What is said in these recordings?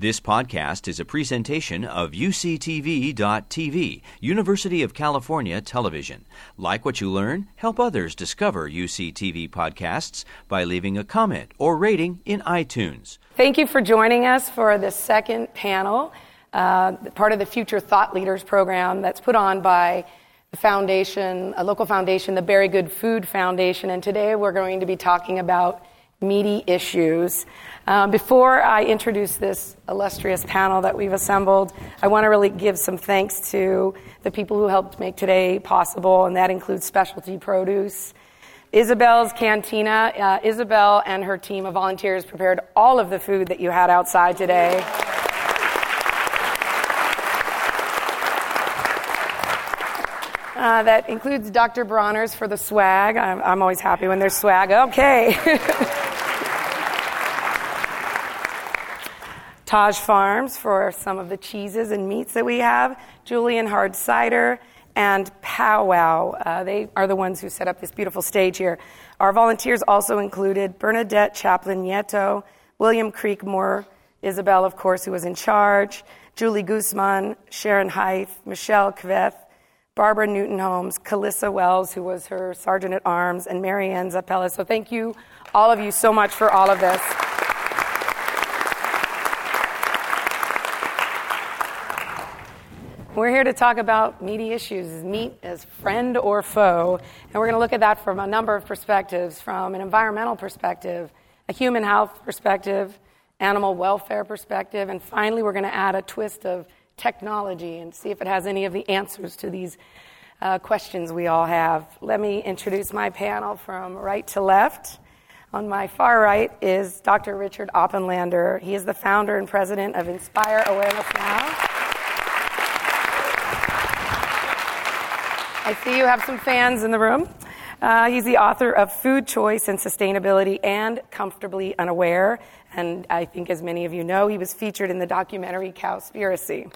This podcast is a presentation of UCTV.tv, University of California Television. Like what you learn, help others discover UCTV podcasts by leaving a comment or rating in iTunes. Thank you for joining us for the second panel, uh, part of the Future Thought Leaders program that's put on by the foundation, a local foundation, the Very Good Food Foundation. And today we're going to be talking about meaty issues. Um, before I introduce this illustrious panel that we've assembled, I want to really give some thanks to the people who helped make today possible, and that includes Specialty Produce. Isabel's Cantina. Uh, Isabel and her team of volunteers prepared all of the food that you had outside today. Uh, that includes Dr. Bronner's for the swag. I'm, I'm always happy when there's swag. Okay. Taj Farms for some of the cheeses and meats that we have, Julian Hard Cider, and Powwow. Uh, they are the ones who set up this beautiful stage here. Our volunteers also included Bernadette Chaplin Nieto, William Creekmore, Isabel, of course, who was in charge, Julie Guzman, Sharon Height, Michelle Kveth, Barbara Newton Holmes, Calissa Wells, who was her sergeant at arms, and Marianne Zappella. So thank you, all of you, so much for all of this. We're here to talk about meaty issues, meat as friend or foe, and we're going to look at that from a number of perspectives from an environmental perspective, a human health perspective, animal welfare perspective, and finally, we're going to add a twist of technology and see if it has any of the answers to these uh, questions we all have. Let me introduce my panel from right to left. On my far right is Dr. Richard Oppenlander. He is the founder and president of Inspire Awareness Now. I see you have some fans in the room. Uh, he's the author of Food Choice and Sustainability and Comfortably Unaware. And I think, as many of you know, he was featured in the documentary Cowspiracy.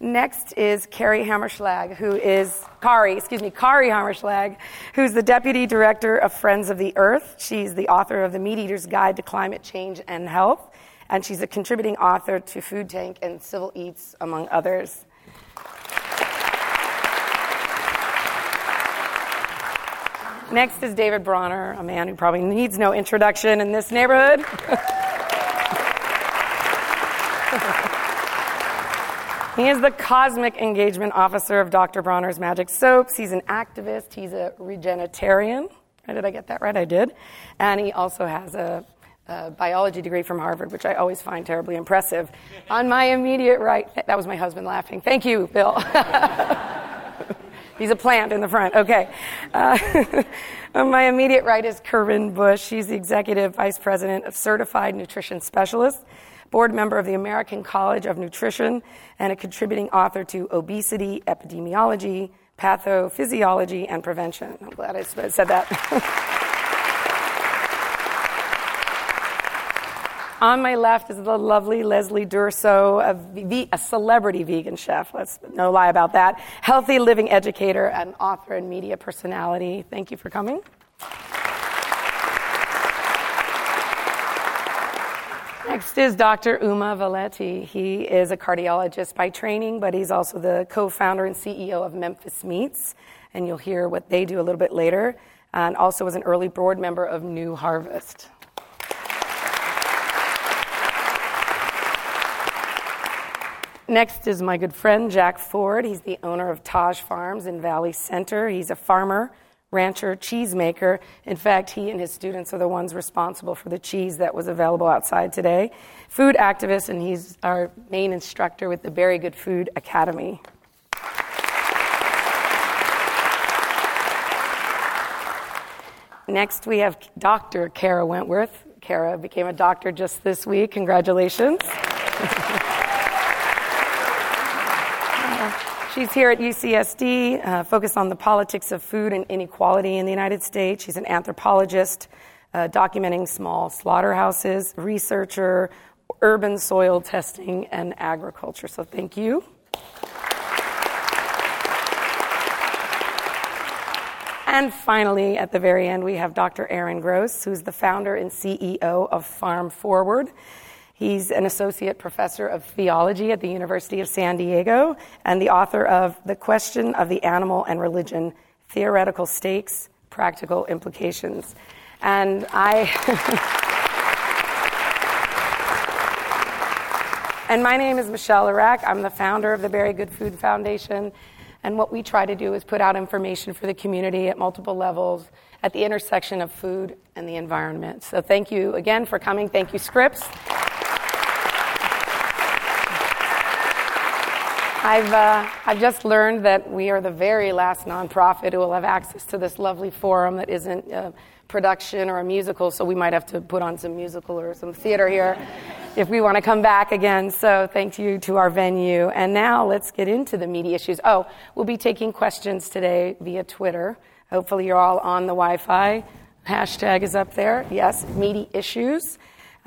Next is Carrie Hamerschlag, who is Kari, excuse me, Kari Hamerschlag, who's the Deputy Director of Friends of the Earth. She's the author of The Meat Eater's Guide to Climate Change and Health, and she's a contributing author to Food Tank and Civil Eats, among others. Next is David Bronner, a man who probably needs no introduction in this neighborhood. he is the cosmic engagement officer of Dr. Bronner's Magic Soaps. He's an activist, he's a regenitarian. Did I get that right? I did. And he also has a, a biology degree from Harvard, which I always find terribly impressive. On my immediate right, that was my husband laughing. Thank you, Bill. He's a plant in the front. Okay. Uh, on my immediate right is Corinne Bush. She's the executive vice president of Certified Nutrition Specialists, board member of the American College of Nutrition, and a contributing author to Obesity Epidemiology, Pathophysiology, and Prevention. I'm glad I said that. On my left is the lovely Leslie Durso, a, a, celebrity vegan chef. Let's no lie about that. Healthy living educator and author and media personality. Thank you for coming. Next is Dr. Uma Valeti. He is a cardiologist by training, but he's also the co founder and CEO of Memphis Meats, and you'll hear what they do a little bit later, and also was an early board member of New Harvest. Next is my good friend Jack Ford. He's the owner of Taj Farms in Valley Center. He's a farmer, rancher, cheesemaker. In fact, he and his students are the ones responsible for the cheese that was available outside today. Food activist, and he's our main instructor with the Very Good Food Academy. Next, we have Dr. Kara Wentworth. Kara became a doctor just this week. Congratulations. She's here at UCSD, uh, focused on the politics of food and inequality in the United States. She's an anthropologist, uh, documenting small slaughterhouses, researcher, urban soil testing, and agriculture. So thank you. And finally, at the very end, we have Dr. Aaron Gross, who's the founder and CEO of Farm Forward. He's an associate professor of theology at the University of San Diego and the author of The Question of the Animal and Religion Theoretical Stakes, Practical Implications. And I. And my name is Michelle Iraq. I'm the founder of the Very Good Food Foundation. And what we try to do is put out information for the community at multiple levels at the intersection of food and the environment. So thank you again for coming. Thank you, Scripps. I've, uh, I've just learned that we are the very last nonprofit who will have access to this lovely forum that isn't a production or a musical, so we might have to put on some musical or some theater here if we want to come back again. So thank you to our venue. And now let's get into the meaty issues. Oh, we'll be taking questions today via Twitter. Hopefully you're all on the Wi-Fi. Hashtag is up there. Yes, meaty issues.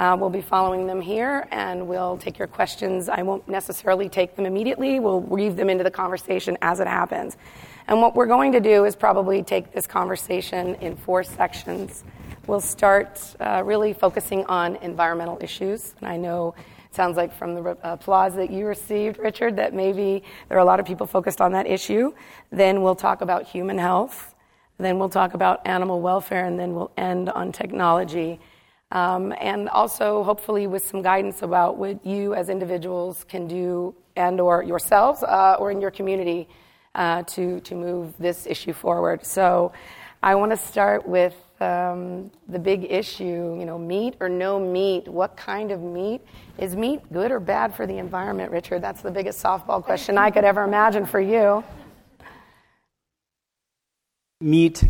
Uh, we'll be following them here, and we'll take your questions. I won't necessarily take them immediately. We'll weave them into the conversation as it happens. And what we're going to do is probably take this conversation in four sections. We'll start uh, really focusing on environmental issues. And I know it sounds like from the applause that you received, Richard, that maybe there are a lot of people focused on that issue. Then we'll talk about human health. Then we'll talk about animal welfare, and then we'll end on technology. Um, and also, hopefully, with some guidance about what you as individuals can do and or yourselves uh, or in your community uh, to, to move this issue forward. So I want to start with um, the big issue, you know, meat or no meat. What kind of meat? Is meat good or bad for the environment, Richard? That's the biggest softball question I could ever imagine for you. Meat,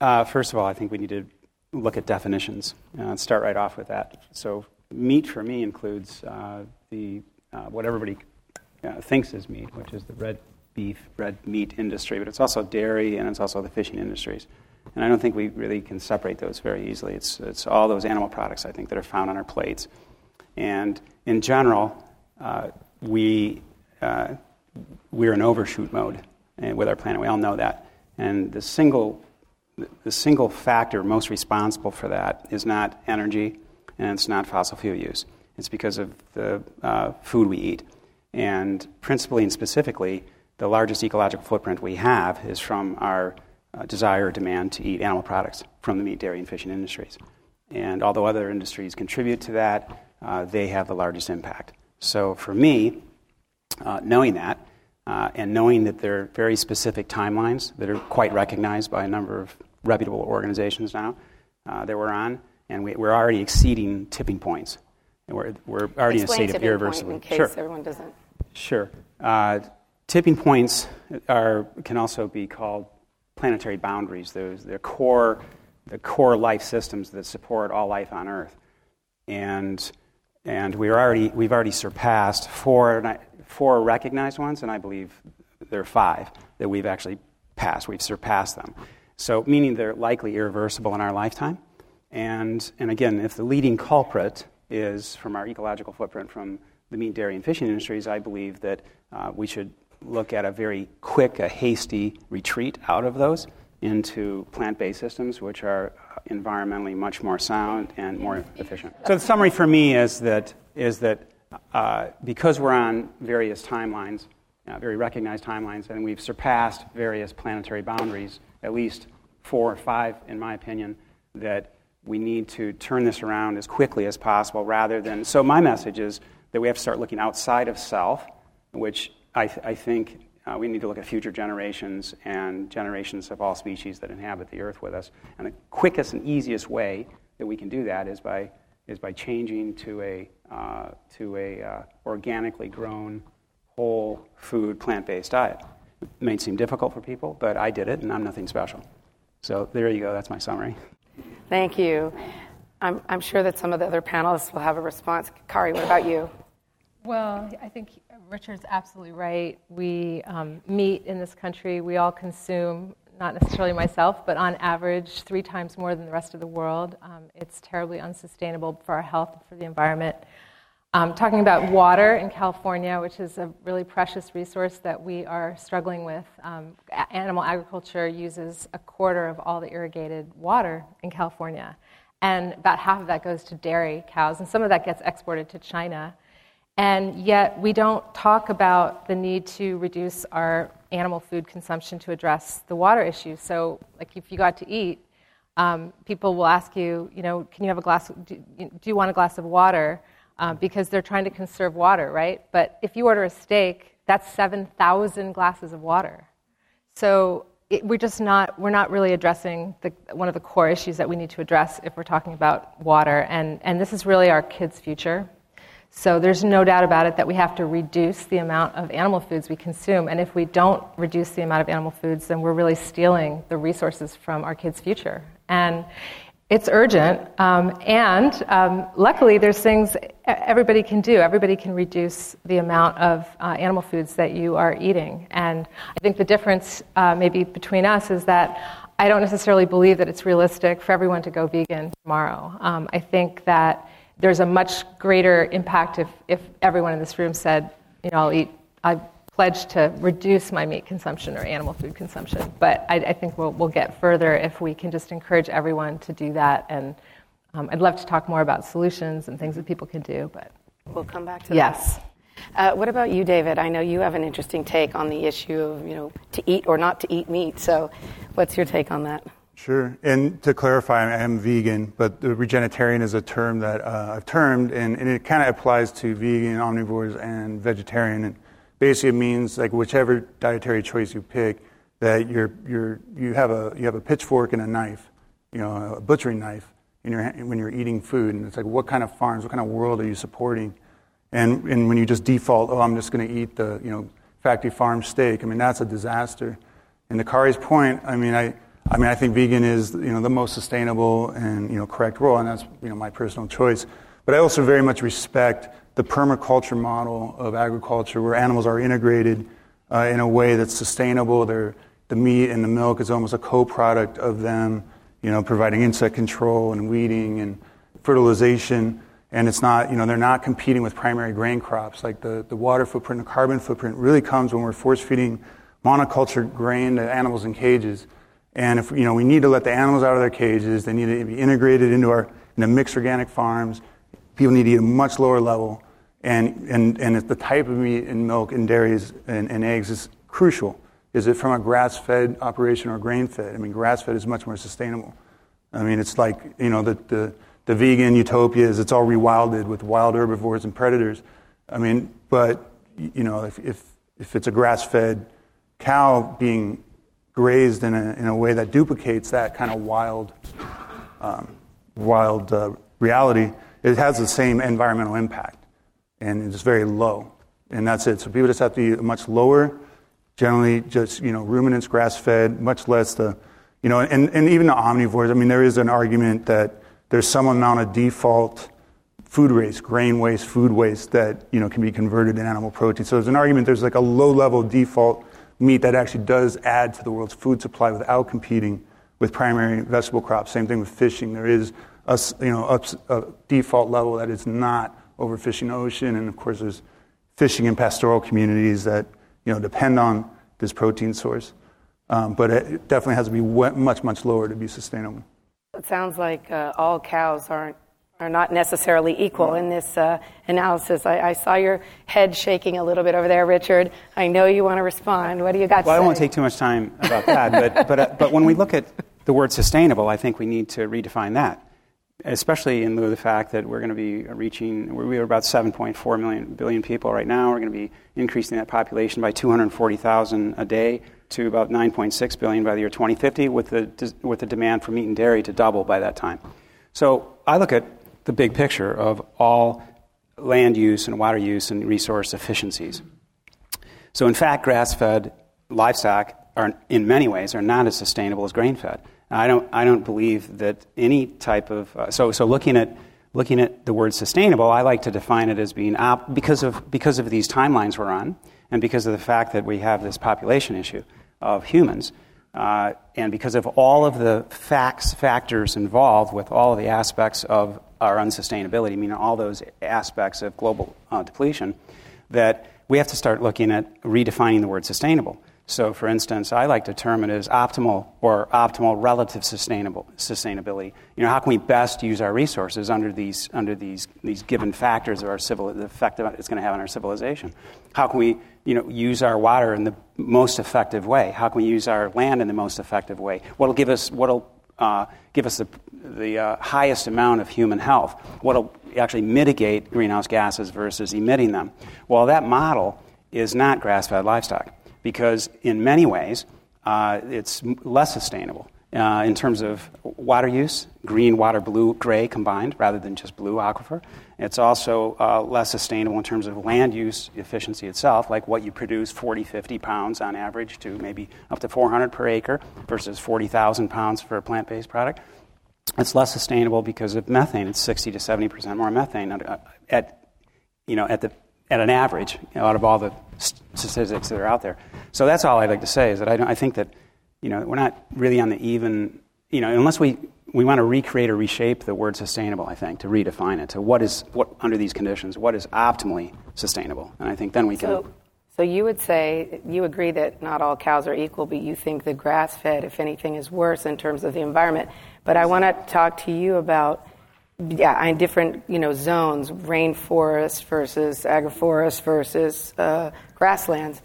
uh, first of all, I think we need to look at definitions and start right off with that. So, meat for me includes uh, the uh, what everybody uh, thinks is meat, which is the red beef, red meat industry, but it's also dairy and it's also the fishing industries. And I don't think we really can separate those very easily. It's, it's all those animal products, I think, that are found on our plates. And in general, uh, we, uh, we're in overshoot mode uh, with our planet. We all know that. And the single, the single factor most responsible for that is not energy and it's not fossil fuel use. It's because of the uh, food we eat. And principally and specifically, the largest ecological footprint we have is from our uh, desire or demand to eat animal products from the meat, dairy, and fishing industries. And although other industries contribute to that, uh, they have the largest impact. So for me, uh, knowing that, uh, and knowing that there are very specific timelines that are quite recognized by a number of reputable organizations now uh, that we're on, and we, are already exceeding tipping points. And we're, we're already Explain in a state of irreversibility. In case sure. everyone doesn't. Sure. Uh, Tipping points are, can also be called planetary boundaries. Those, they're core, the core life systems that support all life on Earth. And, and we're already, we've already surpassed four, four recognized ones, and I believe there are five that we've actually passed. We've surpassed them. So, meaning they're likely irreversible in our lifetime. And, and again, if the leading culprit is from our ecological footprint from the meat, dairy, and fishing industries, I believe that uh, we should look at a very quick, a hasty retreat out of those into plant based systems, which are environmentally much more sound and more efficient. So, the summary for me is that, is that uh, because we're on various timelines, uh, very recognized timelines, and we've surpassed various planetary boundaries, at least four or five, in my opinion, that we need to turn this around as quickly as possible rather than. So, my message is that we have to start looking outside of self, which I, th- I think uh, we need to look at future generations and generations of all species that inhabit the earth with us. And the quickest and easiest way that we can do that is by, is by changing to a, uh, to a uh, organically grown, whole food, plant based diet. It may seem difficult for people, but I did it and I'm nothing special. So there you go, that's my summary. Thank you. I'm, I'm sure that some of the other panelists will have a response. Kari, what about you? Well, I think Richard's absolutely right. We um, meat in this country, we all consume, not necessarily myself, but on average, three times more than the rest of the world. Um, it's terribly unsustainable for our health and for the environment. Um, talking about water in California, which is a really precious resource that we are struggling with. Um, animal agriculture uses a quarter of all the irrigated water in California. and about half of that goes to dairy cows, and some of that gets exported to China. And yet, we don't talk about the need to reduce our animal food consumption to address the water issue. So, like if you got to eat, um, people will ask you, you know, can you have a glass? Do, do you want a glass of water? Uh, because they're trying to conserve water, right? But if you order a steak, that's 7,000 glasses of water. So it, we're just not, we're not really addressing the, one of the core issues that we need to address if we're talking about water. And, and this is really our kids' future. So there's no doubt about it that we have to reduce the amount of animal foods we consume. And if we don't reduce the amount of animal foods, then we're really stealing the resources from our kids' future. And it's urgent. Um, and um, luckily, there's things everybody can do. Everybody can reduce the amount of uh, animal foods that you are eating. And I think the difference uh, maybe between us is that I don't necessarily believe that it's realistic for everyone to go vegan tomorrow. Um, I think that there's a much greater impact if, if everyone in this room said, you know, I'll eat, I pledge to reduce my meat consumption or animal food consumption. But I, I think we'll, we'll get further if we can just encourage everyone to do that. And um, I'd love to talk more about solutions and things that people can do, but. We'll come back to yes. that. Yes. Uh, what about you, David? I know you have an interesting take on the issue of, you know, to eat or not to eat meat. So what's your take on that? Sure. And to clarify, I am vegan, but the regenitarian is a term that uh, I've termed, and, and it kind of applies to vegan, omnivores, and vegetarian. And basically, it means like whichever dietary choice you pick, that you're, you're, you, have a, you have a pitchfork and a knife, you know, a butchering knife in your, when you're eating food. And it's like, what kind of farms, what kind of world are you supporting? And, and when you just default, oh, I'm just going to eat the, you know, factory farm steak, I mean, that's a disaster. And to Kari's point, I mean, I, I mean, I think vegan is you know the most sustainable and you know correct role, and that's you know my personal choice. But I also very much respect the permaculture model of agriculture, where animals are integrated uh, in a way that's sustainable. They're, the meat and the milk is almost a co-product of them, you know, providing insect control and weeding and fertilization. And it's not, you know, they're not competing with primary grain crops. Like the, the water footprint, the carbon footprint really comes when we're force feeding monoculture grain to animals in cages. And if you know, we need to let the animals out of their cages. They need to be integrated into our into mixed organic farms. People need to eat a much lower level, and and and the type of meat and milk and dairies and, and eggs is crucial. Is it from a grass-fed operation or grain-fed? I mean, grass-fed is much more sustainable. I mean, it's like you know the the, the vegan utopia is it's all rewilded with wild herbivores and predators. I mean, but you know if if, if it's a grass-fed cow being grazed in a, in a way that duplicates that kind of wild, um, wild uh, reality, it has the same environmental impact. And it's very low. And that's it. So people just have to be much lower, generally just, you know, ruminants, grass fed, much less the, you know, and, and even the omnivores. I mean, there is an argument that there's some amount of default food waste, grain waste, food waste that, you know, can be converted in animal protein. So there's an argument there's like a low level default meat that actually does add to the world's food supply without competing with primary vegetable crops. Same thing with fishing. There is a, you know, a, a default level that is not overfishing the ocean, and of course there's fishing in pastoral communities that you know depend on this protein source. Um, but it definitely has to be much much lower to be sustainable. It sounds like uh, all cows aren't are not necessarily equal in this uh, analysis. I, I, saw your head shaking a little bit over there, Richard. I know you want to respond. What do you got well, I won't take too much time about that, but, but, uh, but when we look at the word sustainable, I think we need to redefine that, especially in lieu of the fact that we're going to be reaching, we're about 7.4 million billion people right now. We're going to be increasing that population by 240,000 a day to about 9.6 billion by the year 2050, with the, with the demand for meat and dairy to double by that time. So I look at the big picture of all land use and water use and resource efficiencies. So, in fact, grass fed livestock are, in many ways, are not as sustainable as grain fed. I don't, I don't believe that any type of. Uh, so, so looking, at, looking at the word sustainable, I like to define it as being op- because, of, because of these timelines we're on and because of the fact that we have this population issue of humans. Uh, and because of all of the facts, factors involved with all of the aspects of our unsustainability, meaning all those aspects of global uh, depletion, that we have to start looking at redefining the word sustainable. So, for instance, I like to term it as optimal or optimal relative sustainable sustainability. You know, how can we best use our resources under these under these these given factors of our civil the effect it's going to have on our civilization? How can we you know use our water in the most effective way? How can we use our land in the most effective way? What'll give us what'll uh, give us the, the uh, highest amount of human health? What'll actually mitigate greenhouse gases versus emitting them? Well, that model is not grass-fed livestock because in many ways uh, it's less sustainable uh, in terms of water use, green, water, blue, gray combined, rather than just blue aquifer. It's also uh, less sustainable in terms of land use efficiency itself, like what you produce 40, 50 pounds on average to maybe up to 400 per acre versus 40,000 pounds for a plant based product. It's less sustainable because of methane. It's 60 to 70 percent more methane at, you know, at, the, at an average out of all the statistics that are out there. So that's all I'd like to say is that I, I think that you know, we're not really on the even, you know, unless we, we want to recreate or reshape the word sustainable, I think, to redefine it to what is, what, under these conditions, what is optimally sustainable. And I think then we can. So, so you would say, you agree that not all cows are equal, but you think the grass fed, if anything, is worse in terms of the environment. But I want to talk to you about yeah, in different you know zones, rainforest versus agroforest versus uh, grasslands.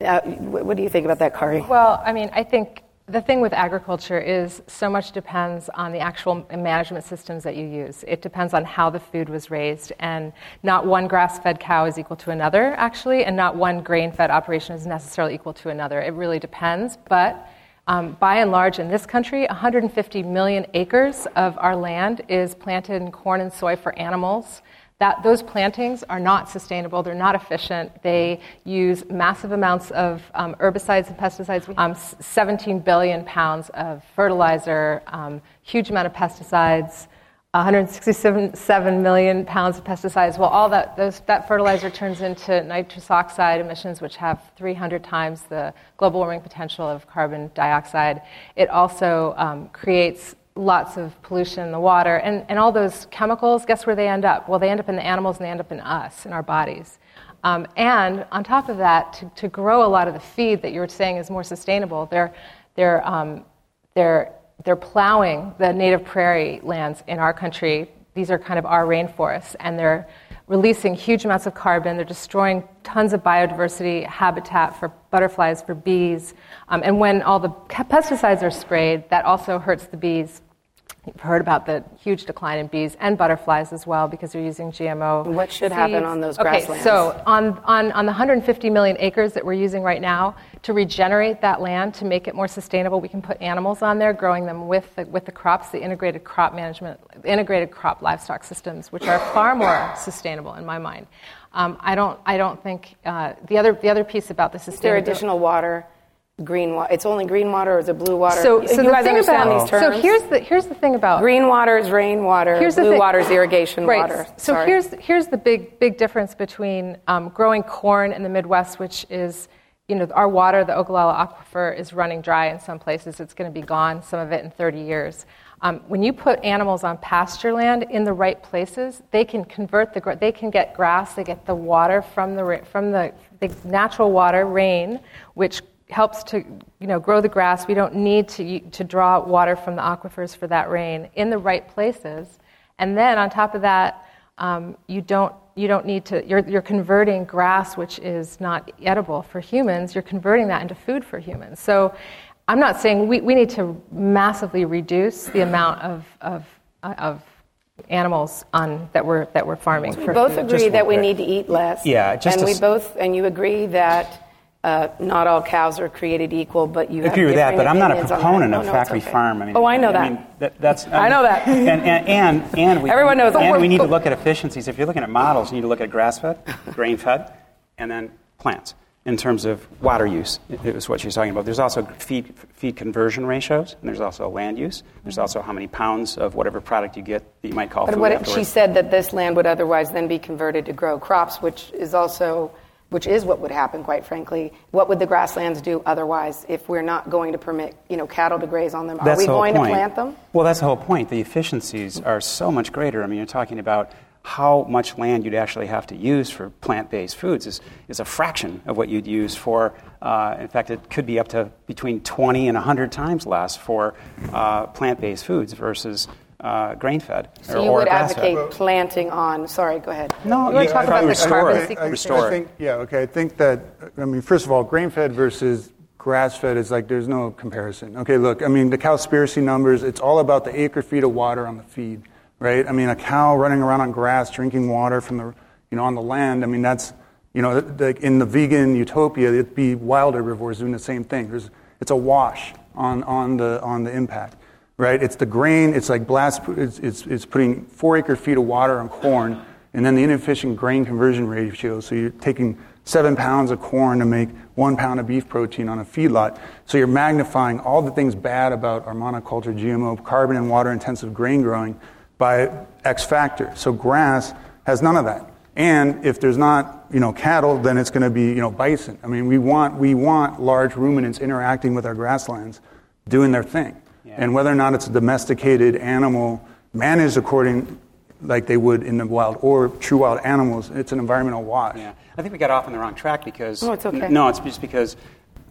Uh, what do you think about that, Kari? Well, I mean, I think the thing with agriculture is so much depends on the actual management systems that you use. It depends on how the food was raised, and not one grass fed cow is equal to another, actually, and not one grain fed operation is necessarily equal to another. It really depends, but um, by and large, in this country, 150 million acres of our land is planted in corn and soy for animals that those plantings are not sustainable, they're not efficient, they use massive amounts of um, herbicides and pesticides, um, 17 billion pounds of fertilizer, um, huge amount of pesticides. 167 million pounds of pesticides. Well, all that, those, that fertilizer turns into nitrous oxide emissions, which have 300 times the global warming potential of carbon dioxide. It also um, creates lots of pollution in the water. And, and all those chemicals, guess where they end up? Well, they end up in the animals and they end up in us, in our bodies. Um, and on top of that, to, to grow a lot of the feed that you were saying is more sustainable, they're, they're, um, they're, they're plowing the native prairie lands in our country. These are kind of our rainforests, and they're releasing huge amounts of carbon. They're destroying tons of biodiversity, habitat for butterflies, for bees. Um, and when all the pesticides are sprayed, that also hurts the bees You've heard about the huge decline in bees and butterflies as well because they're using GMO. What should seeds. happen on those grasslands? Okay, so on, on, on the 150 million acres that we're using right now, to regenerate that land, to make it more sustainable, we can put animals on there, growing them with the, with the crops, the integrated crop management, integrated crop livestock systems, which are far more sustainable in my mind. Um, I, don't, I don't think uh, the, other, the other piece about the sustainability. Is there additional water? Green water. It's only green water or is it blue water? So, so you the thing about these terms? so here's the here's the thing about green water is rainwater. Here's blue water is irrigation right. water. So Sorry. here's here's the big big difference between um, growing corn in the Midwest, which is you know our water, the Ogallala aquifer, is running dry in some places. It's going to be gone, some of it in 30 years. Um, when you put animals on pasture land in the right places, they can convert the they can get grass, they get the water from the from the, the natural water, rain, which helps to you know, grow the grass. We don't need to, to draw water from the aquifers for that rain in the right places. And then on top of that, um, you, don't, you don't need to, you're, you're converting grass, which is not edible for humans, you're converting that into food for humans. So I'm not saying we, we need to massively reduce the amount of, of, of animals on, that, we're, that we're farming. We both food. agree that we need to eat less. Yeah, and we both, and you agree that uh, not all cows are created equal, but you I agree with that. But I'm not a proponent of no, factory okay. farm. I mean, oh, I know that. I mean, that, that's. I, know that. And and and, and we, everyone knows. And we need to look at efficiencies. If you're looking at models, you need to look at grass-fed, grain-fed, and then plants in terms of water use. It was what she's talking about. There's also feed feed conversion ratios, and there's also land use. There's also how many pounds of whatever product you get that you might call. But what afterwards. she said that this land would otherwise then be converted to grow crops, which is also which is what would happen, quite frankly. What would the grasslands do otherwise if we're not going to permit, you know, cattle to graze on them? That's Are we the going point. to plant them? Well, that's the whole point. The efficiencies are so much greater. I mean, you're talking about how much land you'd actually have to use for plant based foods is, is a fraction of what you'd use for, uh, in fact, it could be up to between 20 and 100 times less for uh, plant based foods versus uh, grain fed. So you would advocate planting on, sorry, go ahead. No, you want to talk about the restore carbon it. I, I, Restore I think, yeah, okay. I think that, I mean, first of all, grain fed versus grass fed is like there's no comparison. Okay, look, I mean, the cowspiracy numbers, it's all about the acre feet of water on the feed, right? I mean, a cow running around on grass, drinking water from the, you know, on the land, I mean, that's, you know, like in the vegan utopia, it'd be wild herbivores doing the same thing. There's, it's a wash on, on, the, on the impact, right? It's the grain, it's like blast, it's, it's, it's putting four acre feet of water on corn, and then the inefficient grain conversion ratio. So you're taking seven pounds of corn to make one pound of beef protein on a feedlot. So you're magnifying all the things bad about our monoculture, GMO, carbon and water intensive grain growing by X factor. So grass has none of that. And if there's not, you know, cattle, then it's going to be, you know, bison. I mean, we want, we want large ruminants interacting with our grasslands, doing their thing. And whether or not it's a domesticated animal managed according like they would in the wild or true wild animals, it's an environmental wash. Yeah, I think we got off on the wrong track because. Oh, it's okay. n- No, it's just because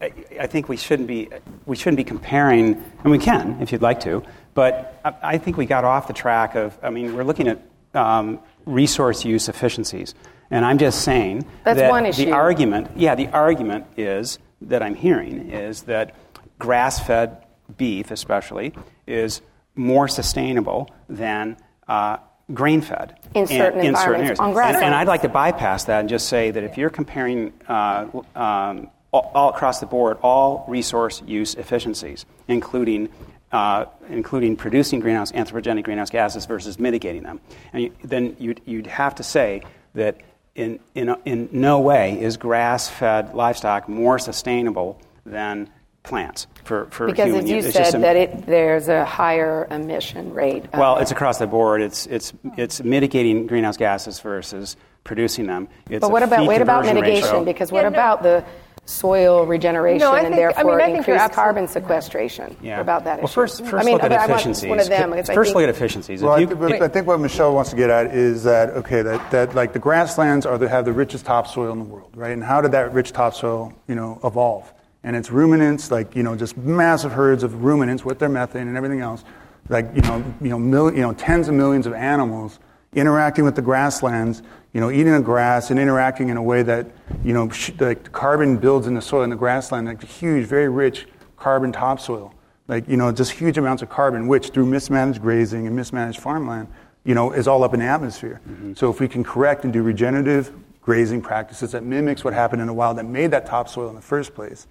I, I think we shouldn't be we shouldn't be comparing, and we can if you'd like to, but I, I think we got off the track of. I mean, we're looking at um, resource use efficiencies, and I'm just saying That's that one issue. the argument. Yeah, the argument is that I'm hearing is that grass-fed beef, especially, is more sustainable than. Uh, Grain fed In certain environments, on and, and I'd like to bypass that and just say that if you're comparing uh, um, all, all across the board all resource use efficiencies, including uh, including producing greenhouse anthropogenic greenhouse gases versus mitigating them, and you, then you'd, you'd have to say that in, in, in no way is grass-fed livestock more sustainable than plants for, for Because human as you use. Said, a- that it, there's a higher emission rate. well, it's across the board. It's, it's, oh. it's mitigating greenhouse gases versus producing them. It's But what about, feed what about mitigation? ratio. Because what Yeah, no. about the soil regeneration No, I and think- I mean, therefore I think you're increased carbon sequestration? Yeah. About that well, issue? First, first I mean, look at but I efficiencies. one of them. because I First think- look at efficiencies. Well, If I, you- I think what Michelle wants to get at is that okay, that, that like the grasslands are the, have the richest topsoil in the world, right? And how did that rich topsoil, you know, evolve? And it's ruminants, like you know, just massive herds of ruminants with their methane and everything else, like you know, you know, mil, you know, tens of millions of animals interacting with the grasslands, you know, eating the grass and interacting in a way that you know, sh- like carbon builds in the soil in the grassland, like huge, very rich carbon topsoil. Like you know just huge amounts of carbon which through mismanaged grazing and mismanaged farmland you know is all up in the atmosphere. Mm-hmm. So if we can correct and do regenerative grazing practices that mimics what happened in the wild that made that topsoil in the first place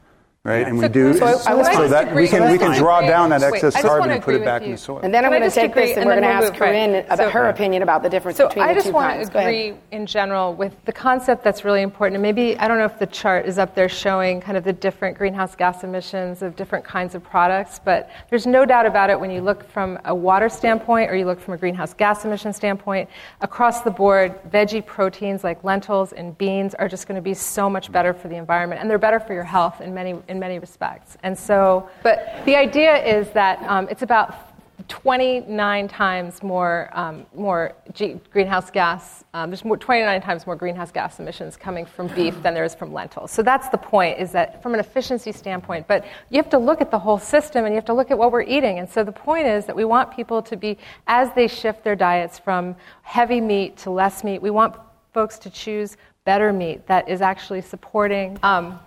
right and we So- do so so, I would so that we can we can that. draw down that excess I just carbon and put it back in the soil And then I'm going to take agree, this and and we're going to we'll ask move, right. Corinne about her opinion about the difference So between I the just two want kinds. to Go ahead. agree in general with the concept that's really important. And maybe, I don't know if the chart is up there showing kind of the different greenhouse gas emissions of different kinds of products, but there's no doubt about it when you look from a water standpoint or you look from a greenhouse gas emission standpoint, across the board, veggie proteins like lentils and beans are just going to be so much better for the environment, and they're better for your health in many, in many respects. And so, but the idea is that um, it's about 29 times more, um, more G- greenhouse gas. Um, there's more, 29 times more greenhouse gas emissions coming from beef than there is from lentils. So that's the point, is that from an efficiency standpoint. But you have to look at the whole system and you have to look at what we're eating. And so the point is that we want people to be, as they shift their diets from heavy meat to less meat, we want folks to choose better meat that is actually supporting. Um,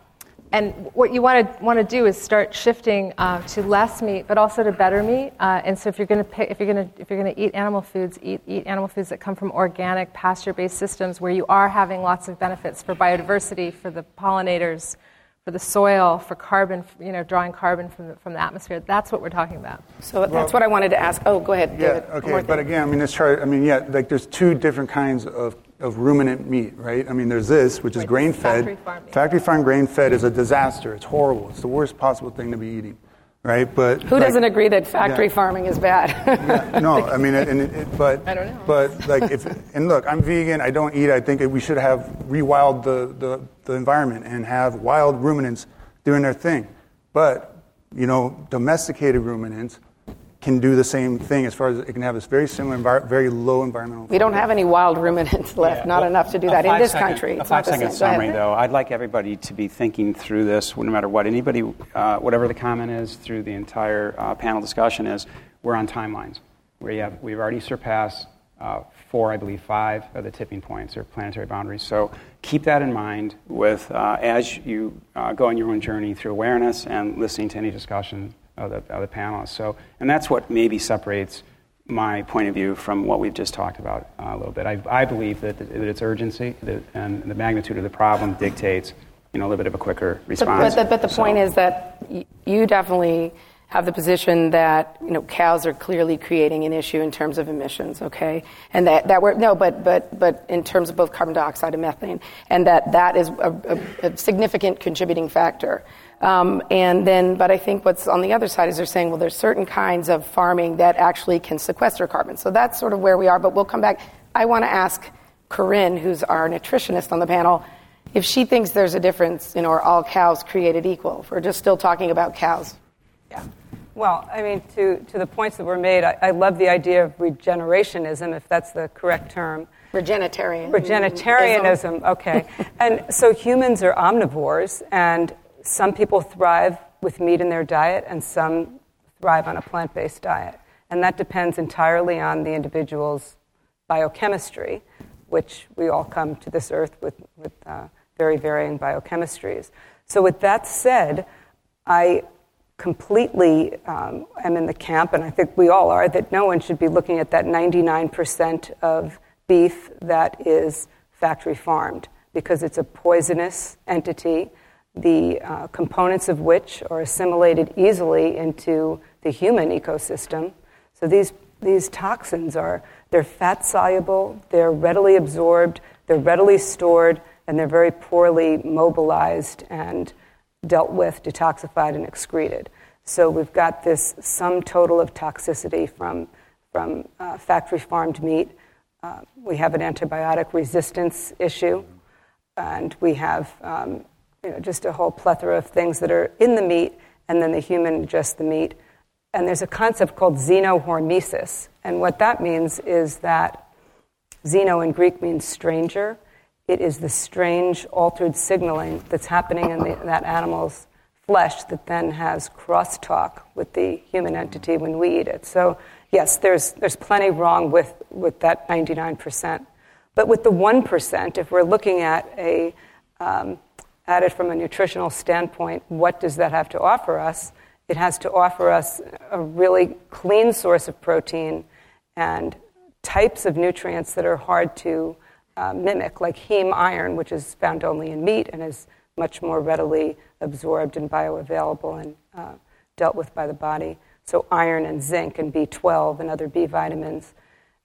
and what you want to want to do is start shifting uh, to less meat, but also to better meat. Uh, and so, if you're going to pick, if you're going to if you're going to eat animal foods, eat eat animal foods that come from organic, pasture-based systems where you are having lots of benefits for biodiversity, for the pollinators, for the soil, for carbon, you know, drawing carbon from the, from the atmosphere. That's what we're talking about. So that's what I wanted to ask. Oh, go ahead, Yeah, David. Okay, but again, I mean, this chart, I mean, yeah, like there's two different kinds of, of ruminant meat, right? I mean, there's this, which is grain fed. factory farm. Factory farm grain fed is a disaster. It's horrible. It's the worst possible thing to be eating, right? But Who like- doesn't agree that factory Yeah. farming is bad? Yeah, no, I mean, it, it, it, but I don't know. But like, if and look, I'm vegan. I don't eat. I think we should have rewild the, the the environment and have wild ruminants doing their thing. But you know, domesticated ruminants can do the same thing as far as it can have this very similar, envir- very low environmental. We don't have any wild ruminants left, not Well, enough to do that in this five-second- country. A It's not the five-second same. Ahead. summary, though. I'd like everybody to be thinking through this, no matter what anybody, uh, whatever the comment is through the entire uh, panel discussion is. We're on timelines. We have we've already surpassed uh, four, I believe, five of the tipping points or planetary boundaries. So keep that in mind with uh, as you uh, go on your own journey through awareness and listening to any discussion of the, of the panelists. So, and that's what maybe separates my point of view from what we've just talked about uh, a little bit. I, I believe that, that its urgency that, and the magnitude of the problem dictates, you know, a little bit of a quicker response. but, the, but the So- point is that you definitely have the position that you know cows are clearly creating an issue in terms of emissions, okay, and that, that we're no, but but but in terms of both carbon dioxide and methane, and that that is a, a, a significant contributing factor. Um, and then, but I think what's on the other side is they're saying, well, there's certain kinds of farming that actually can sequester carbon. So that's sort of where we are. But we'll come back. I want to ask Corinne, who's our nutritionist on the panel, if she thinks there's a difference, you know, are all cows created equal? If we're just still talking about cows. Yeah. Well, I mean, to, to the points that were made, I, I love the idea of regenerationism, if that's the correct term. Regenitarian. Regenitarianism, okay. and so humans are omnivores, and some people thrive with meat in their diet, and some thrive on a plant based diet. And that depends entirely on the individual's biochemistry, which we all come to this earth with, with uh, very varying biochemistries. So, with that said, I completely um, am in the camp, and I think we all are, that no one should be looking at that 99% of beef that is factory farmed because it's a poisonous entity, the uh, components of which are assimilated easily into the human ecosystem. So these, these toxins are they're fat soluble, they're readily absorbed, they're readily stored, and they're very poorly mobilized and dealt with, detoxified, and excreted. So we've got this sum total of toxicity from, from uh, factory farmed meat. Uh, we have an antibiotic resistance issue, and we have um, you know, just a whole plethora of things that are in the meat, and then the human ingests the meat. And there's a concept called xenohormesis, and what that means is that xeno in Greek means stranger. It is the strange altered signaling that's happening in the, that animal's flesh that then has crosstalk with the human entity when we eat it. So, yes, there's, there's plenty wrong with, with that 99%. But with the 1%, if we're looking at, a, um, at it from a nutritional standpoint, what does that have to offer us? It has to offer us a really clean source of protein and types of nutrients that are hard to uh, mimic, like heme iron, which is found only in meat and is much more readily absorbed and bioavailable and uh, dealt with by the body. So, iron and zinc and B12 and other B vitamins.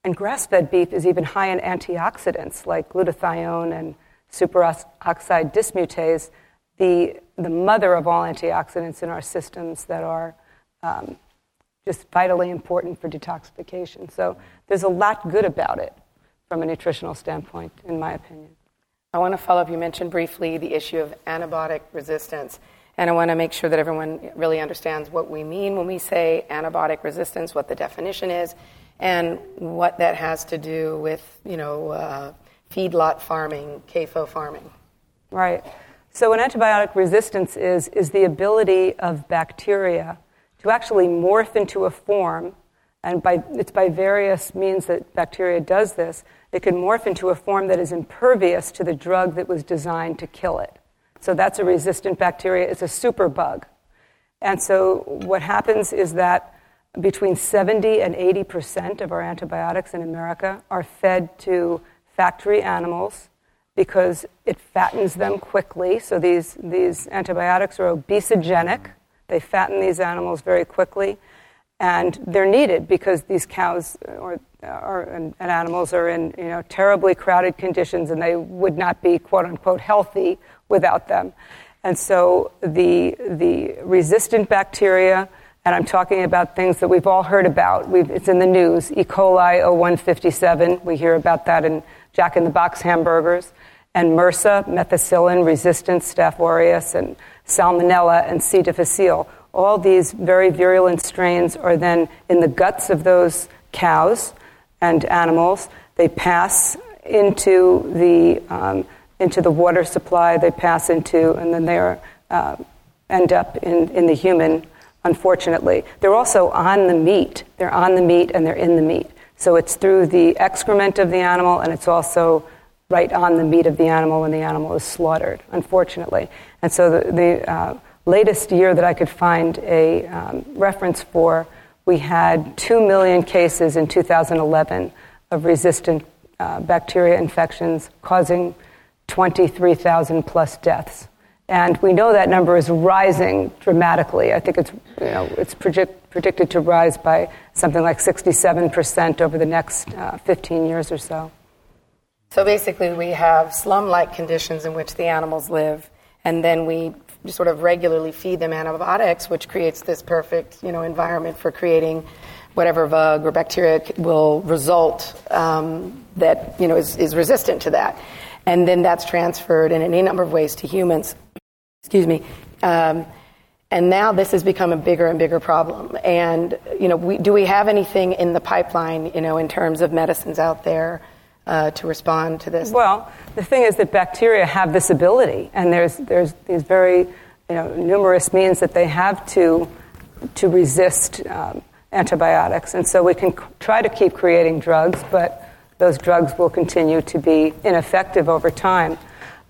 And grass fed beef is even high in antioxidants like glutathione and superoxide dismutase, the, the mother of all antioxidants in our systems that are um, just vitally important for detoxification. So, there's a lot good about it from a nutritional standpoint, in my opinion. I want to follow up. You mentioned briefly the issue of antibiotic resistance. And I want to make sure that everyone really understands what we mean when we say antibiotic resistance, what the definition is, and what that has to do with, you know, uh, feedlot farming, CAFO farming. Right. So, an antibiotic resistance is, is the ability of bacteria to actually morph into a form, and by, it's by various means that bacteria does this. It can morph into a form that is impervious to the drug that was designed to kill it. So, that's a resistant bacteria. It's a superbug. And so, what happens is that between 70 and 80 percent of our antibiotics in America are fed to factory animals because it fattens them quickly. So these, these antibiotics are obesogenic. They fatten these animals very quickly. And they're needed because these cows or, and, and animals are in you know, terribly crowded conditions and they would not be, quote unquote, healthy without them. And so the, the resistant bacteria, and I'm talking about things that we've all heard about. We've, it's in the news. E. coli 0157. We hear about that in Jack in the Box hamburgers. And MRSA, methicillin resistant Staph aureus, and Salmonella and C. difficile. All these very virulent strains are then in the guts of those cows and animals. They pass into the um, into the water supply. They pass into, and then they are, uh, end up in, in the human. Unfortunately, they're also on the meat. They're on the meat and they're in the meat. So it's through the excrement of the animal, and it's also right on the meat of the animal when the animal is slaughtered. Unfortunately, and so the, the uh, latest year that I could find a um, reference for, we had two million cases in 2011 of resistant uh, bacteria infections causing 23,000 plus deaths. And we know that number is rising dramatically. I think it's, you know, it's project, predicted to rise by something like 67% over the next uh, 15 years or so. So basically, we have slum like conditions in which the animals live, and then we sort of regularly feed them antibiotics, which creates this perfect you know, environment for creating whatever bug or bacteria will result um, that you know is, is resistant to that, and then that's transferred in any number of ways to humans. Excuse me. Um, and now this has become a bigger and bigger problem. And you know, we, do we have anything in the pipeline, you know, in terms of medicines out there uh, to respond to this? Well, the thing is that bacteria have this ability, and there's there's these very you know numerous means that they have to to resist um, antibiotics. And so we can try to keep creating drugs, but those drugs will continue to be ineffective over time.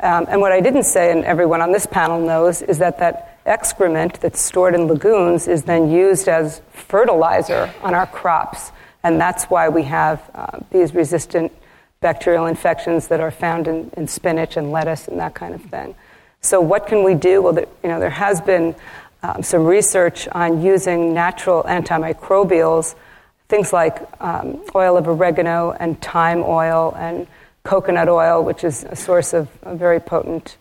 Um, and what I didn't say, and everyone on this panel knows, is that that excrement that's stored in lagoons is then used as fertilizer on our crops. And that's why we have uh, these resistant bacterial infections that are found in, in, spinach and lettuce and that kind of thing. So, what can we do? Well, there, you know, there has been um, some research on using natural antimicrobials, things like um, oil of oregano and thyme oil and coconut oil, which is a source of a very potent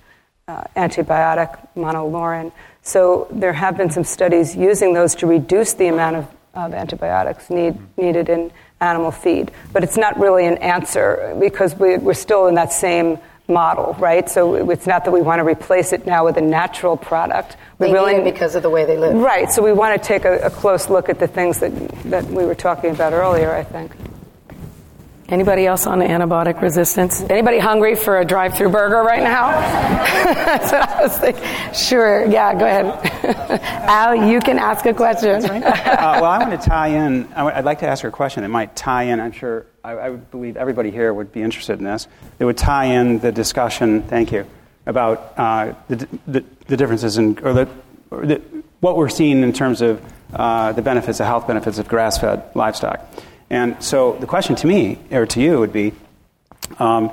uh, antibiotic, monolaurin. So there have been some studies using those to reduce the amount of, of antibiotics need, needed in animal feed. But it's not really an answer because we, we're still in that same model, right? So it's not that we want to replace it now with a natural product. We they really because of the way they live. Right. So we want to take a, a close look at the things that that we were talking about earlier. I think. Anybody else on antibiotic resistance? Anybody hungry for a drive-through burger right now? That's what I was thinking. Sure. Yeah. Go ahead. Al, you can ask a question. Right. uh, well, I want to tie in. I'd like to ask her a question that might tie in. I'm sure. I, I believe everybody here would be interested in this. It would tie in the discussion. Thank you about uh, the, the, the, differences in or the, or the, what we're seeing in terms of uh, the benefits, the health benefits of grass-fed livestock. And so the question to me, or to you, would be um,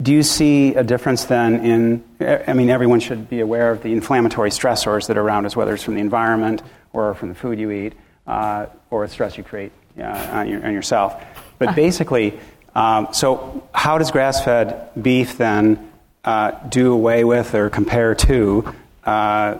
do you see a difference then in, I mean, everyone should be aware of the inflammatory stressors that are around us, whether it's from the environment or from the food you eat uh, or the stress you create uh, on, your, on, yourself. But basically, um, so how does grass fed beef then uh, do away with or compare to uh,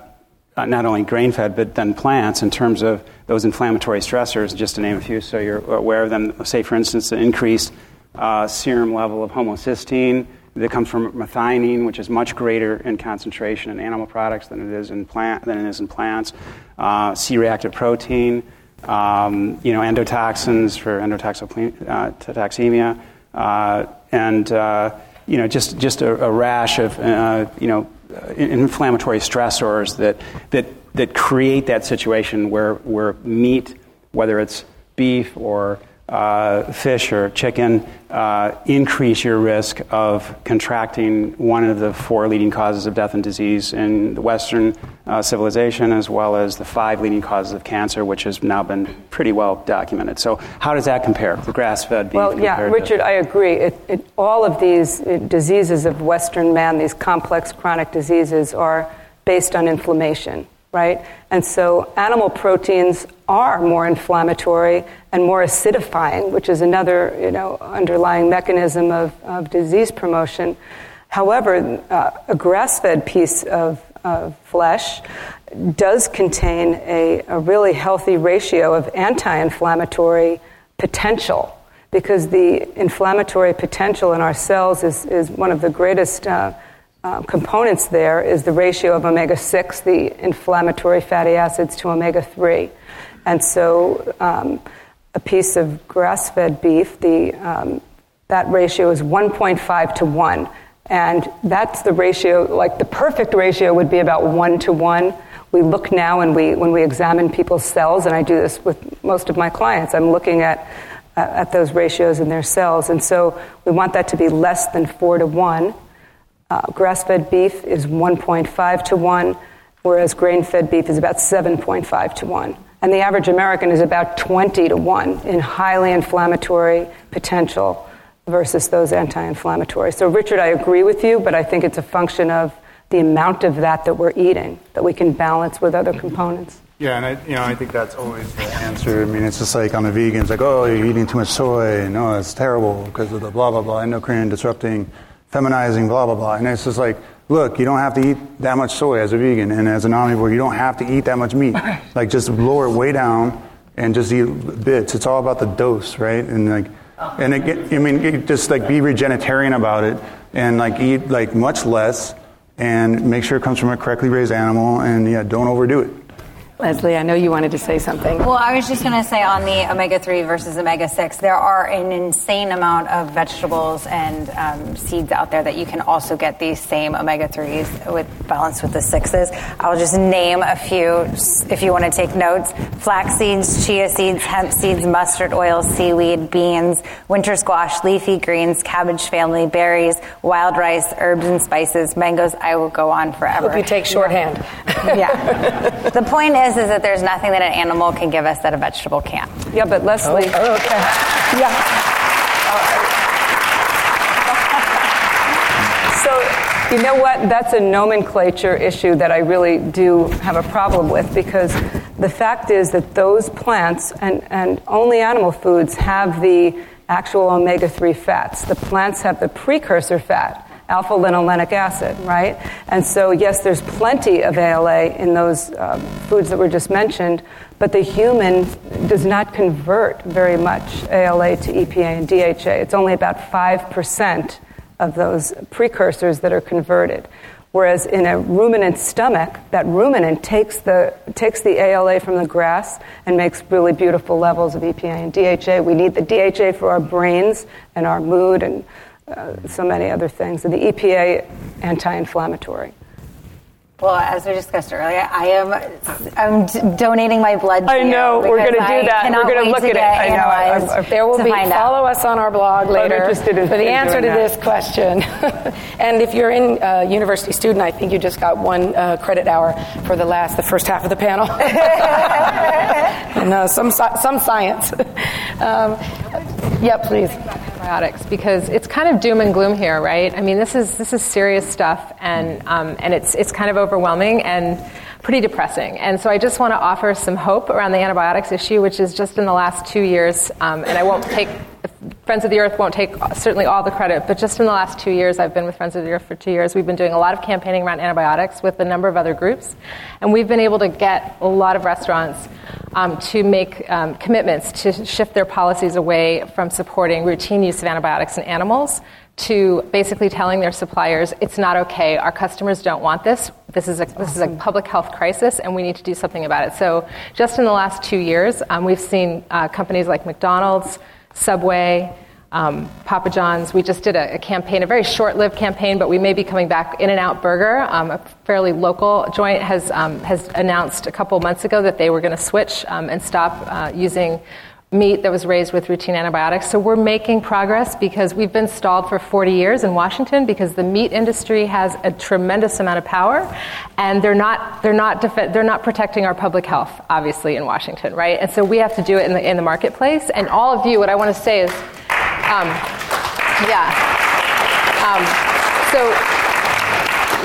not only grain fed, but then plants in terms of those inflammatory stressors, just to name a few, so you're aware of them. Say, for instance, the increased uh, serum level of homocysteine that comes from methionine, which is much greater in concentration in animal products than it is in plant than it is in plants. Uh, C-reactive protein, um, you know, endotoxins for endotoxemia, uh, and uh, you know, just just a, a rash of uh, you know inflammatory stressors that, that, that create that situation where, where meat, whether it's beef or uh, fish or chicken, uh, increase your risk of contracting one of the four leading causes of death and disease in the Western uh, civilization, as well as the five leading causes of cancer, which has now been pretty well documented. So, how does that compare? The grass-fed beef. Well, yeah, Richard, to- I agree. It, it, all of these uh, diseases of Western man, these complex chronic diseases, are based on inflammation right? And so animal proteins are more inflammatory and more acidifying, which is another you know, underlying mechanism of, of disease promotion. However, uh, a grass fed piece of, of flesh does contain a, a really healthy ratio of anti inflammatory potential because the inflammatory potential in our cells is, is one of the greatest uh, uh, components there is the ratio of omega 6, the inflammatory fatty acids, to omega 3. And so um, a piece of grass fed beef, the, um, that ratio is 1.5 to 1. And that's the ratio, like the perfect ratio would be about 1 to 1. We look now and we, when we examine people's cells, and I do this with most of my clients, I'm looking at, at those ratios in their cells. And so we want that to be less than 4 to 1. Uh, grass fed beef is 1.5 to 1, whereas grain fed beef is about 7.5 to 1. And the average American is about 20 to 1 in highly inflammatory potential versus those anti inflammatory. So, Richard, I agree with you, but I think it's a function of the amount of that that we're eating that we can balance with other components. Yeah, and I, you know, I think that's always the answer. I mean, it's just like on the vegans, like, oh, you're eating too much soy, oh, it's terrible because of the blah blah blah endocrine disrupting, feminizing, blah blah blah. And it's just like, look, you don't have to eat that much soy as a vegan, and as an omnivore, you don't have to eat that much meat. Like, just lower it way down and just eat bits. It's all about the dose, right? And like, uh-huh. and it, I mean, just like be vegetarian about it, and like eat like much less, and make sure it comes from a correctly raised animal, and yeah, don't overdo it. Leslie, I know you wanted to say something. Well, I was just going to say on the omega 3 versus omega 6, there are an insane amount of vegetables and um, seeds out there that you can also get these same omega 3s with balanced with the 6s. I'll just name a few if you want to take notes flax seeds, chia seeds, hemp seeds, mustard oil, seaweed, beans, winter squash, leafy greens, cabbage family, berries, wild rice, herbs and spices, mangoes. I will go on forever. Hope you take shorthand. yeah. the point is, is that there's nothing that an animal can give us that a vegetable can't. Yeah, but Leslie. Oh, oh, okay. Yeah. So, you know what? That's a nomenclature issue that I really do have a problem with because the fact is that those plants and, and only animal foods have the actual omega 3 fats. The plants have the precursor fat alpha linolenic acid, right? And so, yes, there's plenty of ALA in those uh, foods that were just mentioned, but the human does not convert very much ALA to EPA and DHA. It's only about 5% of those precursors that are converted. Whereas in a ruminant stomach, that ruminant takes the, takes the ALA from the grass and makes really beautiful levels of EPA and DHA. We need the DHA for our brains and our mood and uh, so many other things. And the EPA anti-inflammatory. Well, as we discussed earlier, I am I'm donating my blood. To I know we're going to do that. We're going to look at it. I know. I'm, I'm, there will be follow out. us on our blog later for the answer to that. this question. and if you're in a uh, university student, I think you just got one uh, credit hour for the last, the first half of the panel. and uh, some some science. um, yeah, please antibiotics because it's kind of doom and gloom here, right? I mean, this is this is serious stuff, and um, and it's it's kind of overwhelming and pretty depressing. And so I just want to offer some hope around the antibiotics issue, which is just in the last two years, um, and I won't take Friends of the Earth won't take certainly all the credit, but just in the last two years, I've been with Friends of the Earth for two years. We've been doing a lot of campaigning around antibiotics with a number of other groups, and we've been able to get a lot of restaurants um, to make um, commitments to shift their policies away from supporting routine use of antibiotics in animals to basically telling their suppliers it's not okay. Our customers don't want this. This is a this is a public health crisis, and we need to do something about it. So, just in the last two years, um, we've seen uh, companies like McDonald's. Subway, um, Papa John's. We just did a, a campaign, a very short-lived campaign, but we may be coming back. In-N-Out Burger, um, a fairly local joint, has um, has announced a couple months ago that they were going to switch um, and stop uh, using meat that was raised with routine antibiotics. So we're making progress because we've been stalled for 40 years in Washington because the meat industry has a tremendous amount of power, and they're not they're not def- they're not protecting our public health, obviously in Washington, right? And so we have to do it in the in the marketplace. And all of you, what I want to say is, um, yeah. Um, so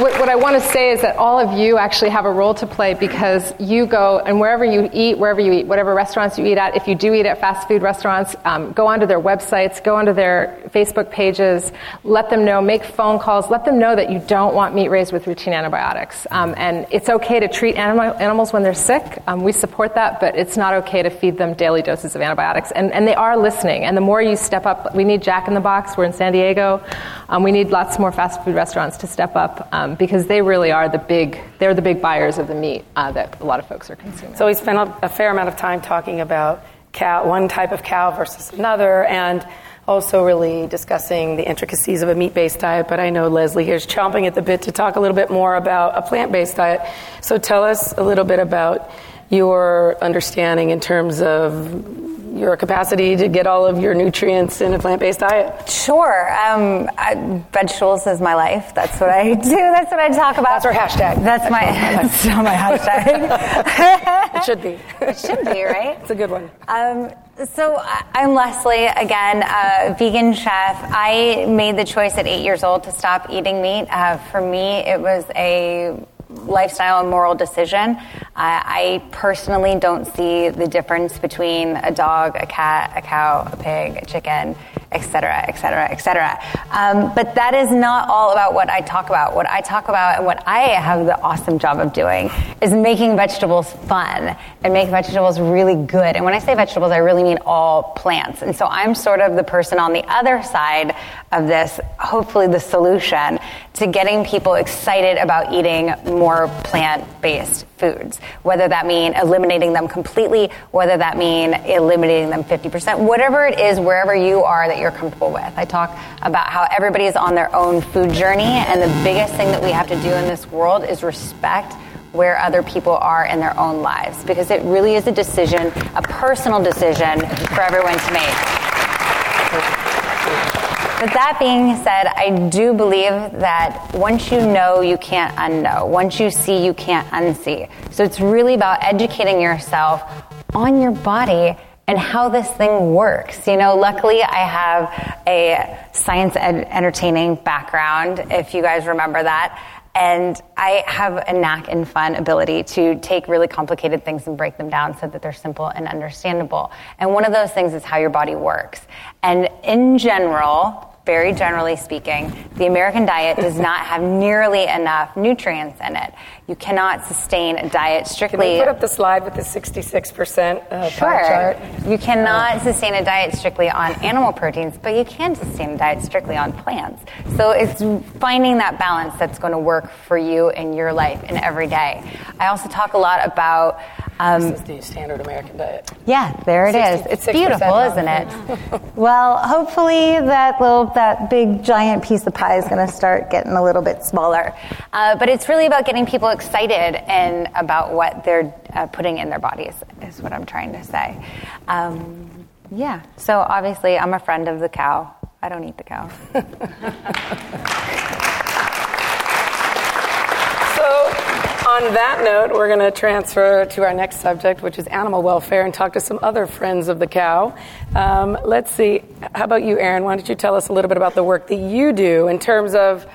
what, what I want to say is that all of you actually have a role to play because you go and wherever you eat, wherever you eat, whatever restaurants you eat at, if you do eat at fast food restaurants, um, go onto their websites, go onto their Facebook pages, let them know, make phone calls, let them know that you don't want meat raised with routine antibiotics. Um, and it's okay to treat animal, animals when they're sick. Um, we support that, but it's not okay to feed them daily doses of antibiotics. And, and they are listening. And the more you step up, we need Jack in the Box. We're in San Diego. Um, we need lots more fast food restaurants to step up um, because they really are the big, they're the big buyers of the meat uh, that a lot of folks are consuming. So we spent a, a fair amount of time talking about cow, one type of cow versus another, and also really discussing the intricacies of a meat-based diet. But I know Leslie here is chomping at the bit to talk a little bit more about a plant-based diet. So tell us a little bit about your understanding in terms of your capacity to get all of your nutrients in a plant-based diet? Sure. Um, I, vegetables is my life. That's what I do. That's what I talk about. That's our hashtag. That's my. That's not my hashtag. it should be. It should be, right? It's a good one. Um, so I'm Leslie, again, a vegan chef. I made the choice at eight years old to stop eating meat. Uh, for me, it was a lifestyle and moral decision. I personally don't see the difference between a dog, a cat, a cow, a pig, a chicken, etc., etc., et cetera, et cetera. Um, but that is not all about what I talk about. What I talk about and what I have the awesome job of doing is making vegetables fun and make vegetables really good. And when I say vegetables, I really mean all plants. And so I'm sort of the person on the other side of this, hopefully the solution to getting people excited about eating more plant-based foods. Whether that mean eliminating them completely, whether that mean eliminating them 50%, whatever it is, wherever you are that you're comfortable with. I talk about how everybody is on their own food journey, and the biggest thing that we have to do in this world is respect where other people are in their own lives because it really is a decision, a personal decision for everyone to make. But that being said, I do believe that once you know, you can't unknow. Once you see, you can't unsee. So it's really about educating yourself on your body and how this thing works. You know, luckily I have a science ed- entertaining background, if you guys remember that. And I have a knack and fun ability to take really complicated things and break them down so that they're simple and understandable. And one of those things is how your body works. And in general, very generally speaking, the American diet does not have nearly enough nutrients in it. You cannot sustain a diet strictly. Can we put up the slide with the 66% uh, sure. chart? You cannot uh. sustain a diet strictly on animal proteins, but you can sustain a diet strictly on plants. So it's finding that balance that's going to work for you in your life and every day. I also talk a lot about um, this is the standard American diet. Yeah, there it 60, is. It's beautiful, isn't it? well, hopefully that little that big giant piece of pie is going to start getting a little bit smaller. Uh, but it's really about getting people excited and about what they're uh, putting in their bodies. Is what I'm trying to say. Um, yeah. So obviously, I'm a friend of the cow. I don't eat the cow. So, on that note, we're going to transfer to our next subject, which is animal welfare, and talk to some other friends of the cow. Um, let's see. How about you, Aaron? Why don't you tell us a little bit about the work that you do in terms of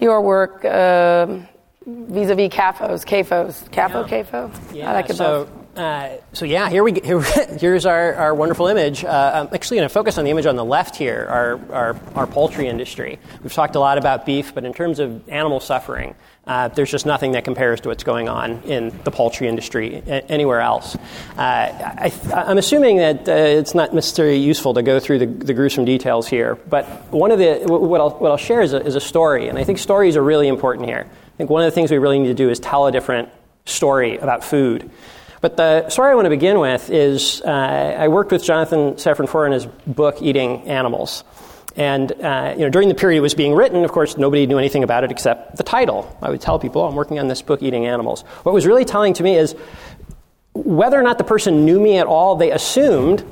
your work uh, vis-a-vis CAFOs, CAFOs, CAFO, yeah. CAFO? Yeah, I like it so, both. Uh, so yeah, here we here, here's our, our wonderful image. Uh, I'm actually going to focus on the image on the left here, our, our, our poultry industry. We've talked a lot about beef, but in terms of animal suffering, uh, there's just nothing that compares to what's going on in the poultry industry anywhere else. Uh, I, am assuming that uh, it's not necessarily useful to go through the, the, gruesome details here, but one of the what I'll, what I'll share is a, is a story, and I think stories are really important here. I think one of the things we really need to do is tell a different story about food. But the story I want to begin with is uh, I worked with Jonathan Safran Foer in his book, Eating Animals. And uh, you know, during the period it was being written, of course, nobody knew anything about it except the title. I would tell people, oh, I'm working on this book, Eating Animals. What was really telling to me is whether or not the person knew me at all, they assumed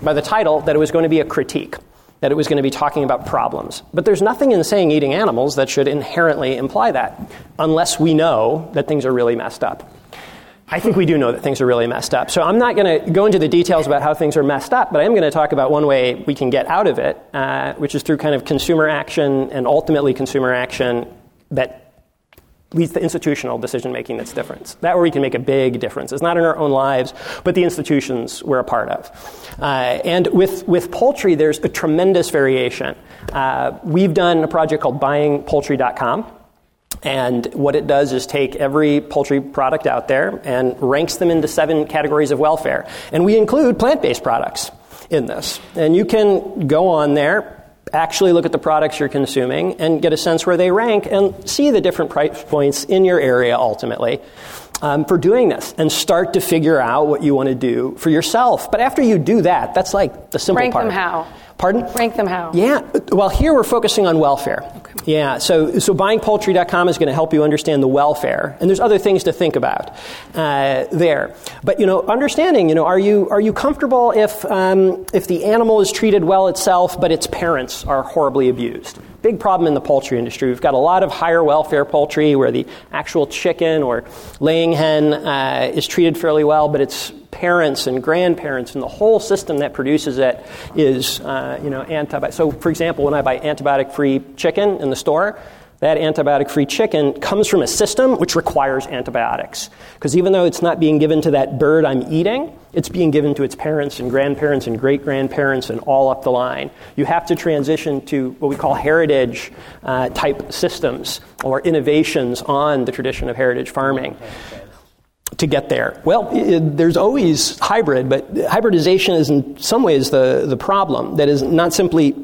by the title that it was going to be a critique, that it was going to be talking about problems. But there's nothing in saying eating animals that should inherently imply that, unless we know that things are really messed up. I think we do know that things are really messed up. So I'm not going to go into the details about how things are messed up, but I am going to talk about one way we can get out of it, uh, which is through kind of consumer action and ultimately consumer action that leads to institutional decision making that's different. That where we can make a big difference. It's not in our own lives, but the institutions we're a part of. Uh, and with, with poultry, there's a tremendous variation. Uh, we've done a project called buyingpoultry.com. And what it does is take every poultry product out there and ranks them into seven categories of welfare. And we include plant based products in this. And you can go on there, actually look at the products you're consuming, and get a sense where they rank and see the different price points in your area ultimately. Um, for doing this and start to figure out what you want to do for yourself. But after you do that, that's like the simple Rank part. them how? Pardon? Rank them how? Yeah. Well, here we're focusing on welfare. Okay. Yeah. So, so buyingpoultry.com is going to help you understand the welfare, and there's other things to think about uh, there. But you know, understanding, you know, are you are you comfortable if um, if the animal is treated well itself, but its parents are horribly abused? Big problem in the poultry industry. We've got a lot of higher welfare poultry where the actual chicken or laying hen uh, is treated fairly well, but its parents and grandparents and the whole system that produces it is, uh, you know, antibiotic. So, for example, when I buy antibiotic-free chicken in the store, that antibiotic free chicken comes from a system which requires antibiotics. Because even though it's not being given to that bird I'm eating, it's being given to its parents and grandparents and great grandparents and all up the line. You have to transition to what we call heritage uh, type systems or innovations on the tradition of heritage farming to get there? Well, it, there's always hybrid, but hybridization is in some ways the, the problem. That is not simply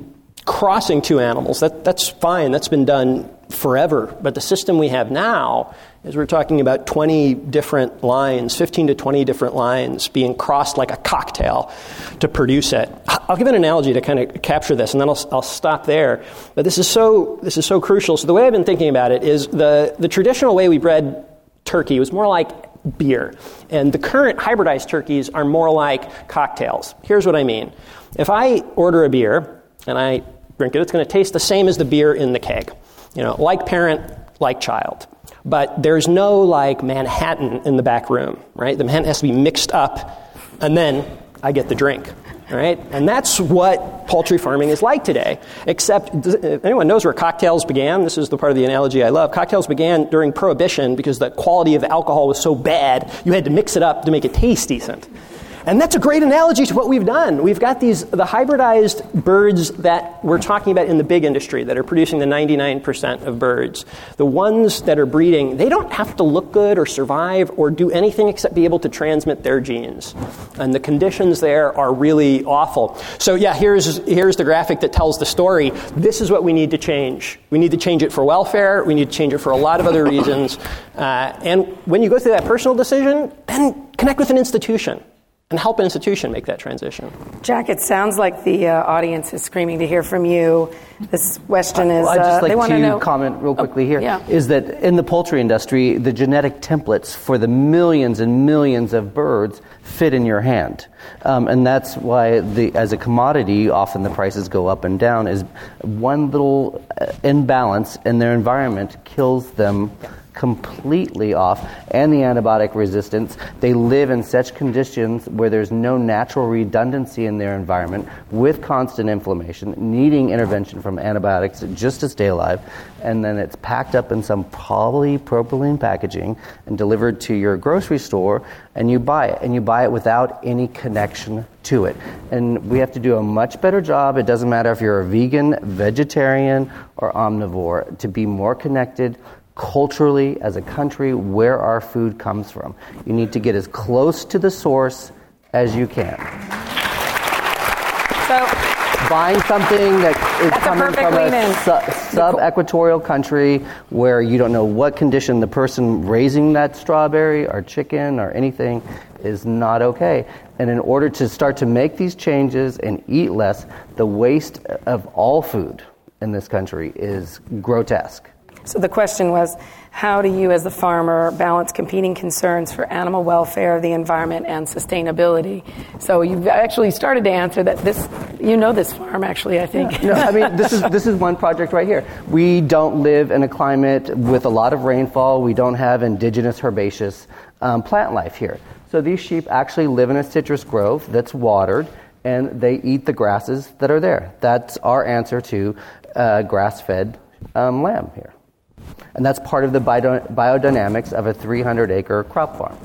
crossing two animals. That, that's fine, that's been done forever. But the system we have now is we're talking about 20 different lines, 15 to 20 different lines being crossed like a cocktail to produce it. I'll give an analogy to kind of capture this, and then I'll, I'll stop there. But this is so this is so crucial. So the way I've been thinking about it is the, the traditional way we bred turkey was more like beer. And the current hybridized turkeys are more like cocktails. Here's what I mean. If I order a beer and I drink it, it's going to taste the same as the beer in the keg. You know, like parent, like child. But there's no like Manhattan in the back room, right? The Manhattan has to be mixed up, and then I get the drink. Right? And that's what poultry farming is like today. Except, if anyone knows where cocktails began, this is the part of the analogy I love. Cocktails began during Prohibition because the quality of alcohol was so bad, you had to mix it up to make it taste decent. And that's a great analogy to what we've done. We've got these the hybridized birds that we're talking about in the big industry that are producing the 99% of birds. The ones that are breeding, they don't have to look good or survive or do anything except be able to transmit their genes. And the conditions there are really awful. So yeah, here's here's the graphic that tells the story. This is what we need to change. We need to change it for welfare. We need to change it for a lot of other reasons. Uh, and when you go through that personal decision, then connect with an institution and help an institution make that transition. Jack, it sounds like the uh, audience is screaming to hear from you. This question is. Well, I'd just uh, like to know, comment real quickly oh, here. Yeah. Is that in the poultry industry, the genetic templates for the millions and millions of birds fit in your hand, um, and that's why the as a commodity, often the prices go up and down. Is one little uh, imbalance in their environment kills them completely off and the antibiotic resistance. They live in such conditions where there's no natural redundancy in their environment with constant inflammation, needing intervention from antibiotics just to stay alive. And then it's packed up in some polypropylene packaging and delivered to your grocery store, and you buy it. And you buy it without any connection to it. And we have to do a much better job. It doesn't matter if you're a vegan, vegetarian, or omnivore, to be more connected culturally as a country where our food comes from. You need to get as close to the source as you can. So, Buying something that is That's coming from a su- sub-equatorial country where you don't know what condition the person raising that strawberry or chicken or anything is not okay. And in order to start to make these changes and eat less, the waste of all food in this country is grotesque. So the question was how do you, as the farmer, balance competing concerns for animal welfare, the environment, and sustainability? So you've actually started to answer that. This, you know, this farm actually. I think. no, I mean this is this is one project right here. We don't live in a climate with a lot of rainfall. We don't have indigenous herbaceous um, plant life here. So these sheep actually live in a citrus grove that's watered, and they eat the grasses that are there. That's our answer to uh, grass-fed um, lamb here. And that's part of the bio- biodynamics of a 300 acre crop farm.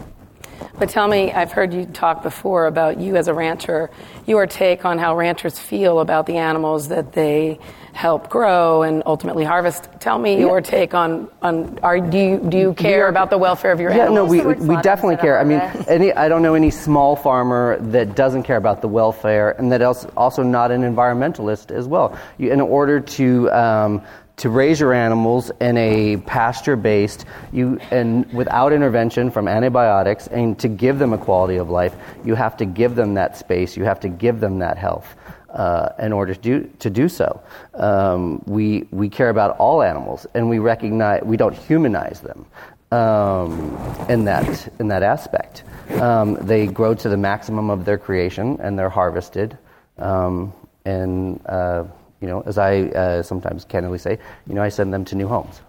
But tell me, I've heard you talk before about you as a rancher, your take on how ranchers feel about the animals that they help grow and ultimately harvest. Tell me your take on, on are, do, you, do you care about the welfare of your yeah, animals? no, we, we definitely care. I mean, any, I don't know any small farmer that doesn't care about the welfare and that else also not an environmentalist as well. You, in order to um, to raise your animals in a pasture based you and without intervention from antibiotics and to give them a quality of life you have to give them that space you have to give them that health uh, in order to do, to do so. Um, we, we care about all animals and we recognize we don't humanize them um, in that in that aspect. Um, they grow to the maximum of their creation and they're harvested um, and uh, you know, as I uh, sometimes candidly say, you know, I send them to new homes.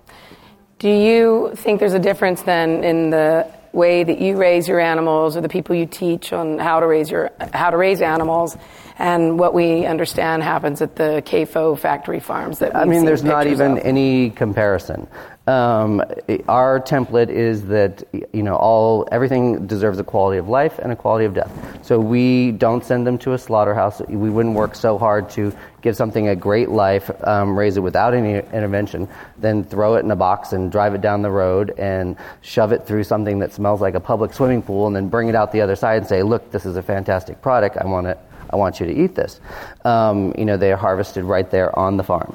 Do you think there's a difference then in the way that you raise your animals or the people you teach on how to raise your how to raise animals and what we understand happens at the CAFO factory farms that I mean there's not even of. any comparison um, our template is that you know all everything deserves a quality of life and a quality of death. So we don't send them to a slaughterhouse. We wouldn't work so hard to give something a great life, um, raise it without any intervention, then throw it in a box and drive it down the road and shove it through something that smells like a public swimming pool, and then bring it out the other side and say, "Look, this is a fantastic product. I want it. I want you to eat this." Um, you know, they are harvested right there on the farm.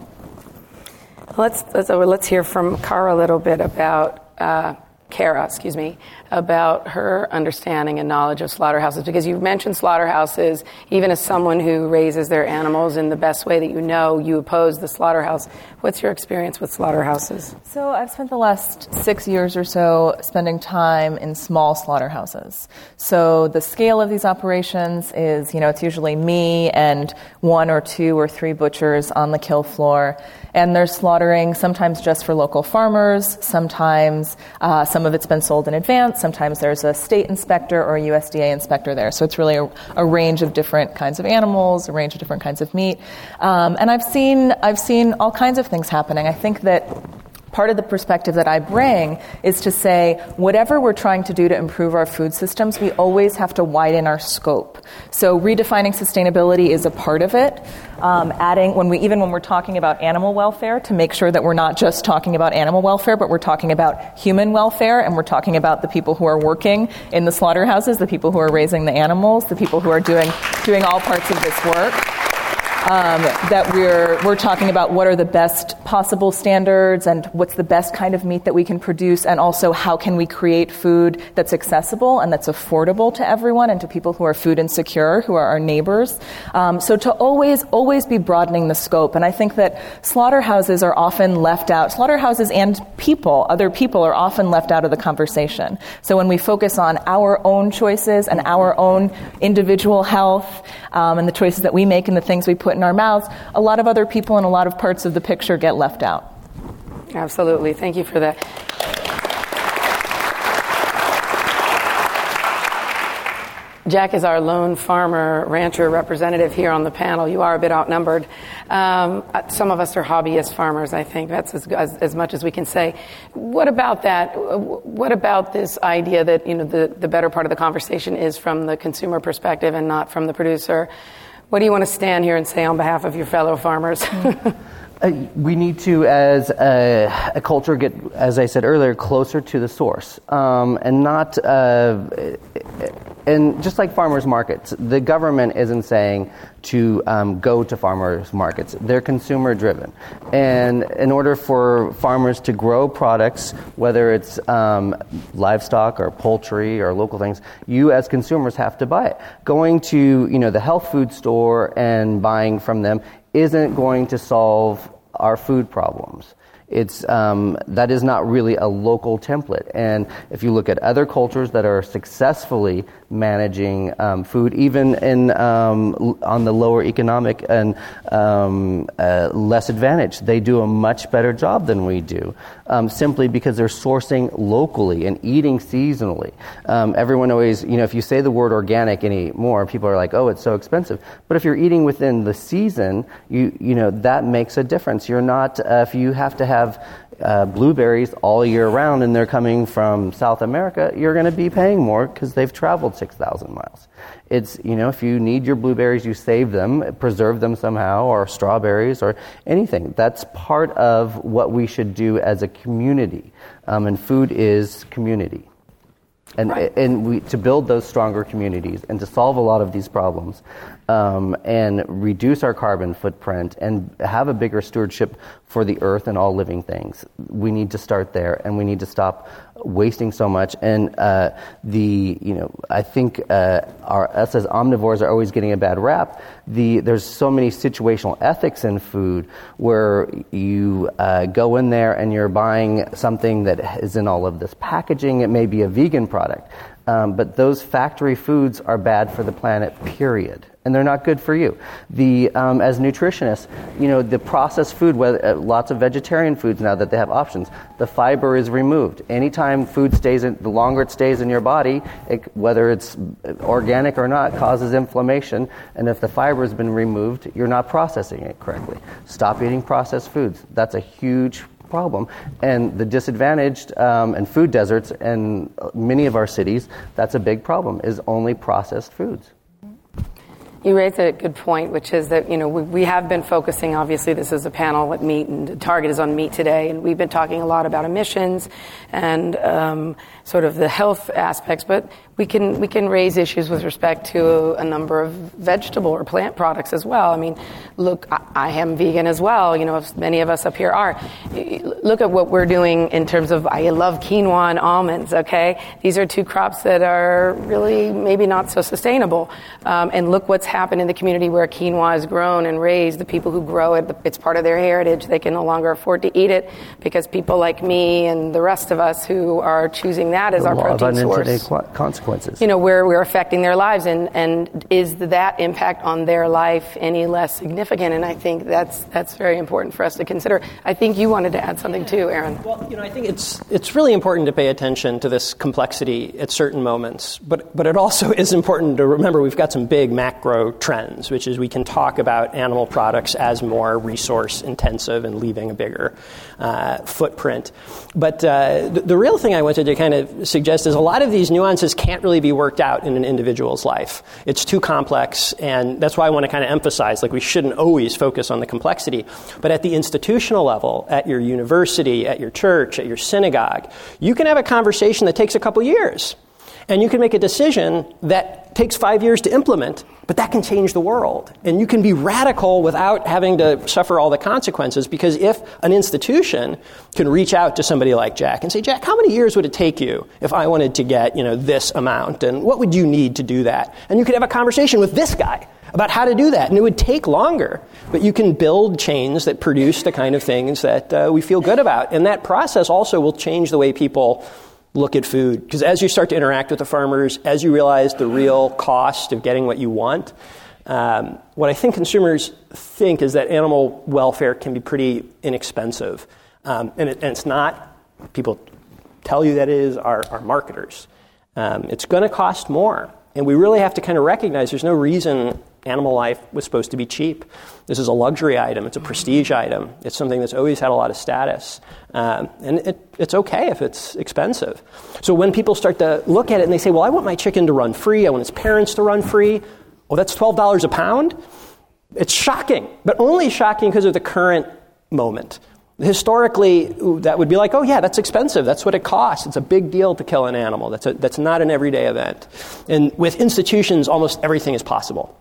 Let's, let's, let's hear from Kara a little bit about uh, Kara, excuse me, about her understanding and knowledge of slaughterhouses because you mentioned slaughterhouses. Even as someone who raises their animals in the best way that you know, you oppose the slaughterhouse. What's your experience with slaughterhouses? So I've spent the last six years or so spending time in small slaughterhouses. So the scale of these operations is, you know, it's usually me and one or two or three butchers on the kill floor and they're slaughtering sometimes just for local farmers, sometimes uh, some of it's been sold in advance, sometimes there's a state inspector or a USDA inspector there. So it's really a, a range of different kinds of animals, a range of different kinds of meat. Um, and I've seen, I've seen all kinds of things happening. I think that part of the perspective that I bring is to say whatever we're trying to do to improve our food systems, we always have to widen our scope. So redefining sustainability is a part of it. Um, adding when we even when we're talking about animal welfare to make sure that we're not just talking about animal welfare, but we're talking about human welfare, and we're talking about the people who are working in the slaughterhouses, the people who are raising the animals, the people who are doing doing all parts of this work um, that we're, we're talking about what are the best possible standards and what's the best kind of meat that we can produce, and also how can we create food that's accessible and that's affordable to everyone and to people who are food insecure, who are our neighbors. Um, so to always, always be broadening the scope. And I think that slaughterhouses are often left out, slaughterhouses and people, other people, are often left out of the conversation. So when we focus on our own choices and our own individual health um, and the choices that we make and the things we put put in our mouths, a lot of other people and a lot of parts of the picture get left out. Absolutely. Thank you for that. Jack is our lone farmer rancher representative here on the panel. You are a bit outnumbered. Um, some of us are hobbyist farmers, I think. That's as, as, as, much as we can say. What about that? What about this idea that you know the, the better part of the conversation is from the consumer perspective and not from the producer? What do you want to stand here and say on behalf of your fellow farmers? Hmm. Uh, we need to, as a, a, culture, get, as I said earlier, closer to the source, um, and not. Uh, and just like farmers markets, the government isn't saying to um, go to farmers markets. They're consumer driven, and in order for farmers to grow products, whether it's um, livestock or poultry or local things, you as consumers have to buy it. Going to you know the health food store and buying from them isn't going to solve our food problems. It's, um, that is not really a local template. And if you look at other cultures that are successfully managing um, food, even in, um, on the lower economic and um, uh, less advantaged, they do a much better job than we do, um, simply because they're sourcing locally and eating seasonally. Um, everyone always, you know, if you say the word organic anymore, people are like, oh, it's so expensive. But if you're eating within the season, you, you know, that makes a difference. You're not, uh, if you have to have have uh, blueberries all year round and they're coming from South America, you're going to be paying more because they've traveled 6,000 miles. It's, you know, if you need your blueberries, you save them, preserve them somehow, or strawberries, or anything. That's part of what we should do as a community. Um, and food is community. And, right. and we, to build those stronger communities and to solve a lot of these problems, um, and reduce our carbon footprint and have a bigger stewardship for the earth and all living things. We need to start there, and we need to stop wasting so much. And uh, the you know I think uh, our us as omnivores are always getting a bad rap. The there's so many situational ethics in food where you uh, go in there and you're buying something that is in all of this packaging. It may be a vegan product. Um, but those factory foods are bad for the planet, period and they're not good for you. The, um, as nutritionists, you know, the processed food, whether, uh, lots of vegetarian foods now that they have options, the fiber is removed. Anytime food stays in, the longer it stays in your body, it, whether it's organic or not, causes inflammation. And if the fiber has been removed, you're not processing it correctly. Stop eating processed foods. That's a huge problem. And the disadvantaged um, and food deserts in many of our cities, that's a big problem, is only processed foods. You raise a good point, which is that you know we, we, have been focusing. Obviously, this is a panel at meat, and the target is on meat today, and we've been talking a lot about emissions and um, sort of the health aspects. But we can we can raise issues with respect to a number of vegetable or plant products as well. I mean, look, I, I am vegan as well. You know, many of us up here are. Look at what we're doing in terms of I love quinoa and almonds. Okay, these are two crops that are really maybe not so sustainable. Um, and look what's happened in the community where quinoa is grown and raised. The people who grow it, it's part of their heritage. They can no longer afford to eat it because people like me and the rest of us who are choosing that as the our protein source. consequences consequences. You know, where we're affecting their lives, and, and is that impact on their life any less significant? And I think that's that's very important for us to consider. I think you wanted to add something too, Aaron. Well, you know, I think it's it's really important to pay attention to this complexity at certain moments, but but it also is important to remember we've got some big macro trends, which is we can talk about animal products as more resource intensive and leaving a bigger uh, footprint. But uh, the, the real thing I wanted to kind of suggest is a lot of these nuances can't really be worked out in an individual's life. It's too complex, and that's why I want to kind of emphasize like we shouldn't always focus on the complexity. But at the institutional level, at your university, at your church, at your synagogue, you can have a conversation that takes a couple years. And you can make a decision that takes five years to implement, but that can change the world. And you can be radical without having to suffer all the consequences because if an institution can reach out to somebody like Jack and say, Jack, how many years would it take you if I wanted to get, you know, this amount? And what would you need to do that? And you could have a conversation with this guy about how to do that. And it would take longer, but you can build chains that produce the kind of things that uh, we feel good about. And that process also will change the way people look at food. Because as you start to interact with the farmers, as you realize the real cost of getting what you want, um, what I think consumers think is that animal welfare can be pretty inexpensive. Um, and, it, and, it's not. People tell you that it is our, our marketers. Um, it's going to cost more. And we really have to kind of recognize there's no reason animal life was supposed to be cheap. This is a luxury item, it's a prestige item, it's something that's always had a lot of status. Um, and it, it's okay if it's expensive. So when people start to look at it and they say, well, I want my chicken to run free, I want its parents to run free, well, that's $12 a pound? It's shocking, but only shocking because of the current moment. Historically, that would be like, oh, yeah, that's expensive. That's what it costs. It's a big deal to kill an animal. That's, a, that's not an everyday event. And with institutions, almost everything is possible.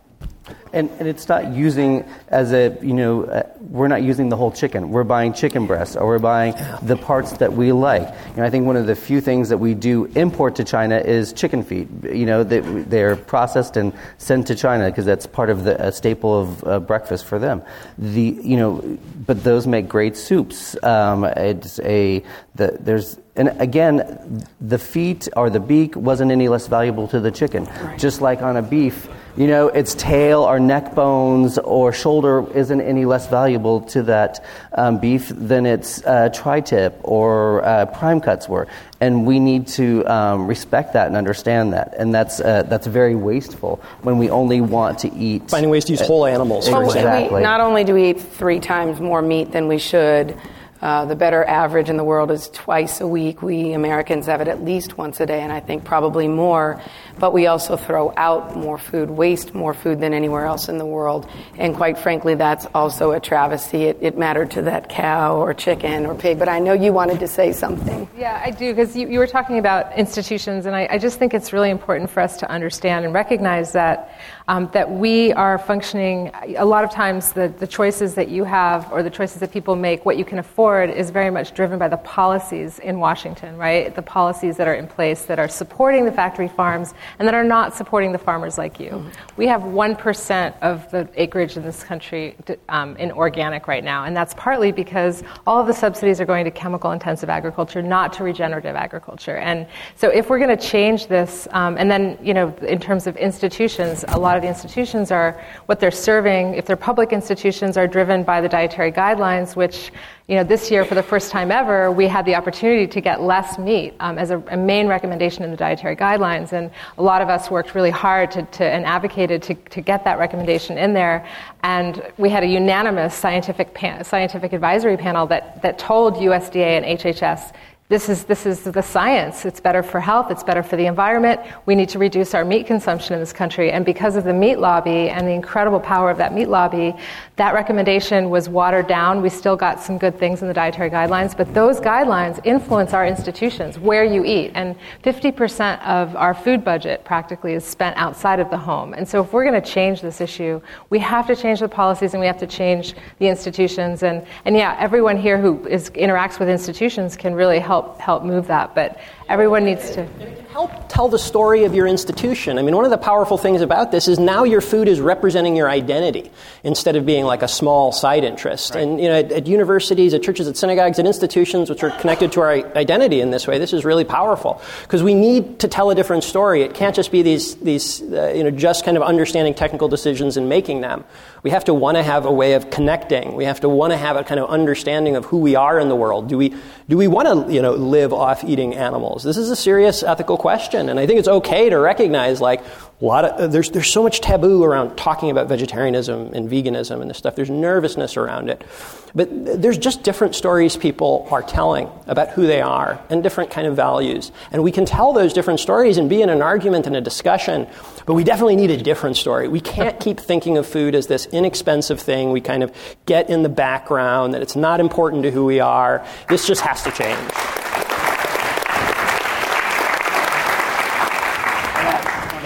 And, and it's not using as a, you know, uh, we're not using the whole chicken. We're buying chicken breasts or we're buying the parts that we like. You know, I think one of the few things that we do import to China is chicken feet. You know, they, they're processed and sent to China because that's part of the staple of uh, breakfast for them. The, you know, but those make great soups. Um, it's a, the, there's, and again, the feet or the beak wasn't any less valuable to the chicken. Right. Just like on a beef, you know, its tail or neck bones or shoulder isn't any less valuable to that um, beef than its uh, tri tip or uh, prime cuts were. And we need to um, respect that and understand that. And that's, uh, that's very wasteful when we only want to eat. Finding ways to use whole animals, for exactly. We, not only do we eat three times more meat than we should, Uh, the better average in the world is twice a week. We Americans have it at least once a day, and I think probably more. But we also throw out more food, waste more food than anywhere else in the world. And quite frankly, that's also a travesty. It, it mattered to that cow or chicken or pig. But I know you wanted to say something. Yeah, I do, because you, you, were talking about institutions, and I, I just think it's really important for us to understand and recognize that um, that we are functioning. A lot of times, the, the choices that you have or the choices that people make, what you can afford, is very much driven by the policies in Washington, right? The policies that are in place that are supporting the factory farms and that are not supporting the farmers like you. Mm-hmm. We have 1% of the acreage in this country um, in organic right now, and that's partly because all of the subsidies are going to chemical intensive agriculture, not to regenerative agriculture. And so, if we're going to change this, um, and then, you know, in terms of institutions, a lot of the institutions are what they're serving, if they're public institutions, are driven by the dietary guidelines, which you know, this year, for the first time ever, we had the opportunity to get less meat um, as a, a, main recommendation in the dietary guidelines. And a lot of us worked really hard to, to, and advocated to, to get that recommendation in there. And we had a unanimous scientific, pan, scientific advisory panel that, that told USDA and HHS this is, this is the science. It's better for health, it's better for the environment. We need to reduce our meat consumption in this country. And because of the meat lobby and the incredible power of that meat lobby, that recommendation was watered down. We still got some good things in the dietary guidelines, but those guidelines influence our institutions, where you eat. And 50% of our food budget practically is spent outside of the home. And so if we're going to change this issue, we have to change the policies and we have to change the institutions. And, and yeah, everyone here who is, interacts with institutions can really help help move that. But everyone needs to help tell the story of your institution. I mean, one of the powerful things about this is now your food is representing your identity instead of being like a small side interest. Right. And you know, at, at, universities, at churches, at synagogues, at institutions which are connected to our identity in this way, this is really powerful because we need to tell a different story. It can't just be these these uh, you know just kind of understanding technical decisions and making them. We have to want to have a way of connecting. We have to want to have a kind of understanding of who we are in the world. Do we do we want to you know live off eating animals? This is a serious ethical question, and I think it's okay to recognize like a lot of uh, there's there's so much taboo around talking about vegetarianism and veganism and this stuff. There's nervousness around it, but there's just different stories people are telling about who they are and different kind of values, and we can tell those different stories and be in an argument and a discussion. But we definitely need a different story. We can't keep thinking of food as this inexpensive thing we kind of get in the background that it's not important to who we are. This just has to change.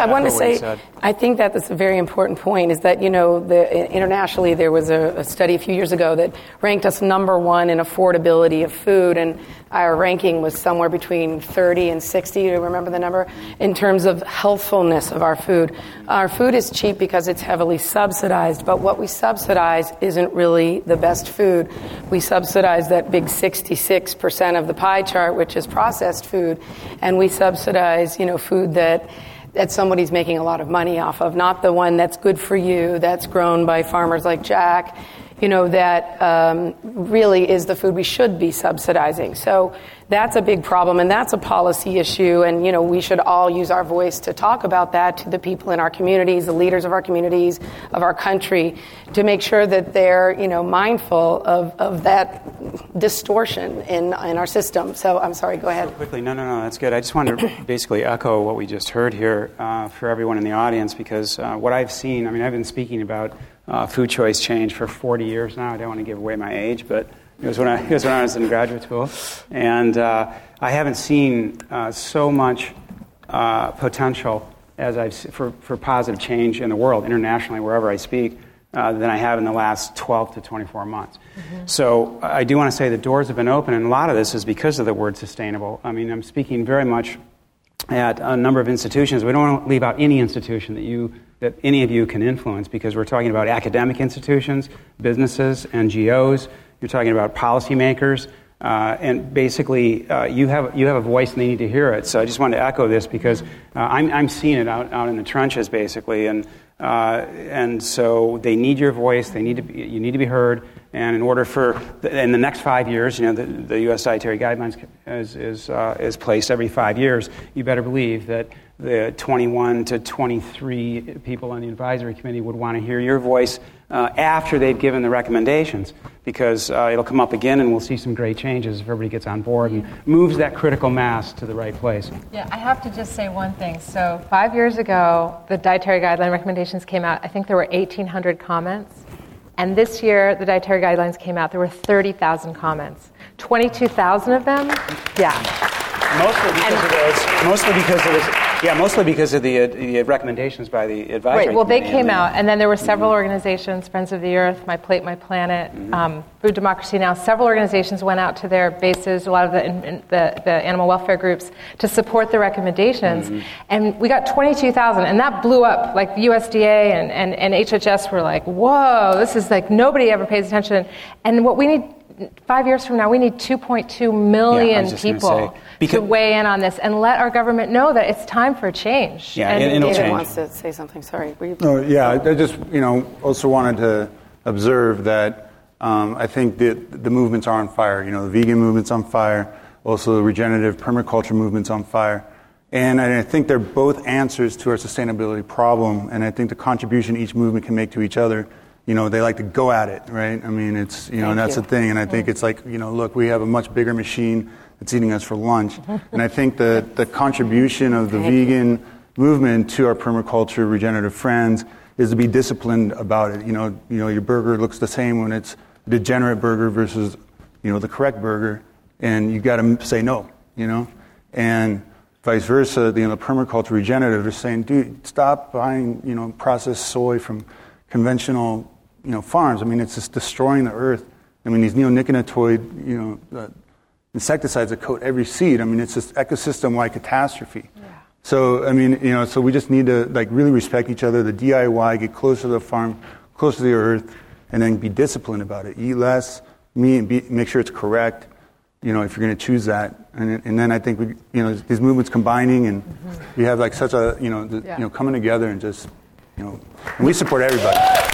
I want to say, I think that that's a very important point. Is that you know, the, internationally there was a, a, study a few years ago that ranked us number one in affordability of food, and our ranking was somewhere between 30 and 60. Do you remember the number? In terms of healthfulness of our food, our food is cheap because it's heavily subsidized. But what we subsidize isn't really the best food. We subsidize that big 66% of the pie chart, which is processed food, and we subsidize you know food that that somebody's making a lot of money off of, not the one that's good for you, that's grown by farmers like Jack, you know, that um, really is the food we should be subsidizing. So that's a big problem, and that's a policy issue. And you know, we should all use our voice to talk about that to the people in our communities, the leaders of our communities, of our country, to make sure that they're you know mindful of, of that distortion in in our system. So I'm sorry. Go ahead. quickly, no, no, no, that's good. I just wanted to basically echo what we just heard here uh, for everyone in the audience because uh, what I've seen. I mean, I've been speaking about uh, food choice change for 40 years now. I don't want to give away my age, but it was when I, it was when I was in graduate school. And uh, I haven't seen uh, so much uh, potential as I've, for, for positive change in the world, internationally, wherever I speak, uh, than I have in the last 12 to 24 months. Mm-hmm. So I do want to say the doors have been open, and a lot of this is because of the word sustainable. I mean, I'm speaking very much at a number of institutions. We don't want to leave out any institution that you that any of you can influence because we're talking about academic institutions, businesses, NGOs, you're talking about policymakers, uh, and basically uh, you, have, you have a voice and they need to hear it. So I just wanted to echo this because uh, I'm, I'm seeing it out, out in the trenches, basically. And, uh, and so they need your voice, they need to be, you need to be heard. And in order for, the, in the next five years, you know, the, the U.S. Dietary Guidelines is, is, uh, is placed every five years, you better believe that the 21 to 23 people on the advisory committee would want to hear your voice uh, after they've given the recommendations because uh, it'll come up again and we'll see some great changes if everybody gets on board and moves that critical mass to the right place. Yeah, I have to just say one thing. So, five years ago, the dietary guideline recommendations came out. I think there were 1,800 comments. And this year, the dietary guidelines came out. There were 30,000 comments. 22,000 of them, yeah. Mostly because and, of those. Mostly because of this yeah, mostly because of the, uh, the recommendations by the advisory. Right. Well, they came out, and then there were several mm-hmm. organizations: Friends of the Earth, My Plate, My Planet, mm-hmm. um, Food Democracy Now. Several organizations went out to their bases, a lot of the, in, in the, the, animal welfare groups, to support the recommendations. Mm-hmm. And we got 22,000, and that blew up. Like USDA and, and, and HHS were like, "Whoa, this is like nobody ever pays attention." And what we need five years from now, we need 2.2 million yeah, people say, to weigh in on this and let our government know that it's time for change. Yeah, and, and David change. wants to say something. Sorry. Oh, yeah, I just you know also wanted to observe that um, I think that the movements are on fire. You know, the vegan movement's on fire. Also, the regenerative permaculture movement's on fire. And I think they're both answers to our sustainability problem. And I think the contribution each movement can make to each other you know, they like to go at it, right? I mean, it's, you know, and that's you. the thing. And I think it's like, you know, look, we have a much bigger machine that's eating us for lunch. and I think the, the contribution of the vegan movement to our permaculture regenerative friends is to be disciplined about it. You know, you know, your burger looks the same when it's degenerate burger versus, you know, the correct burger. And you've got to say no, you know? And vice versa, you know, the permaculture regenerative is saying, dude, stop buying, you know, processed soy from conventional you know, farms. I mean, it's just destroying the earth. I mean, these neonicotinoid, you know, uh, insecticides that coat every seed. I mean, it's this ecosystem-wide catastrophe. Yeah. So, I mean, you know, so we just need to like really respect each other. The DIY, get closer to the farm, closer to the earth, and then be disciplined about it. Eat less, meat, be, make sure it's correct. You know, if you're going to choose that, and, and then I think we, you know, these movements combining, and mm-hmm. we have like such a, you know, the, yeah. you know, coming together and just, you know, we support everybody.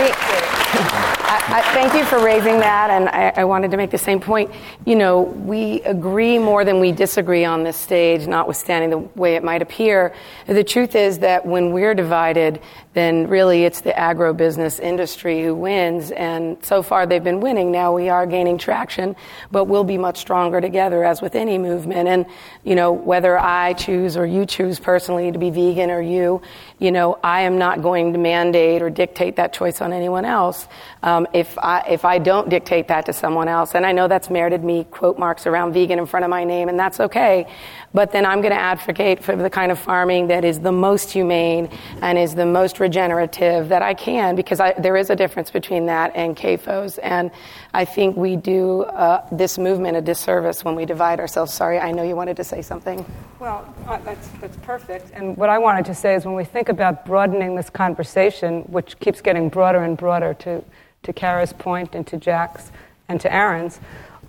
I, I, thank you for raising that, and I, I, wanted to make the same point. You know, we agree more than we disagree on this stage, notwithstanding the way it might appear. The truth is that when we're divided, then really it's the agribusiness industry who wins. And so far they've been winning. Now we are gaining traction, but we'll be much stronger together, as with any movement. And, you know, whether I choose or you choose personally to be vegan or you, you know, I am not going to mandate or dictate that choice on anyone else. Um, if, I, if I don't dictate that to someone else, and I know that's merited me quote marks around vegan in front of my name, and that's okay but then I'm going to advocate for the kind of farming that is the most humane and is the most regenerative that I can because I, there is a difference between that and CAFOs. And I think we do uh, this movement a disservice when we divide ourselves. Sorry, I know you wanted to say something. Well, uh, that's, that's perfect. And what I wanted to say is when we think about broadening this conversation, which keeps getting broader and broader to, to Kara's point and to Jack's and to Aaron's,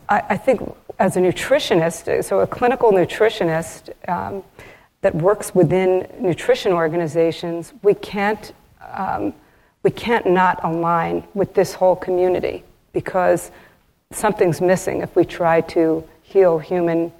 I, I think as a nutritionist, so a clinical nutritionist um, that works within nutrition organizations, we can't, um, we can't not align with this whole community because something's missing if we try to heal human,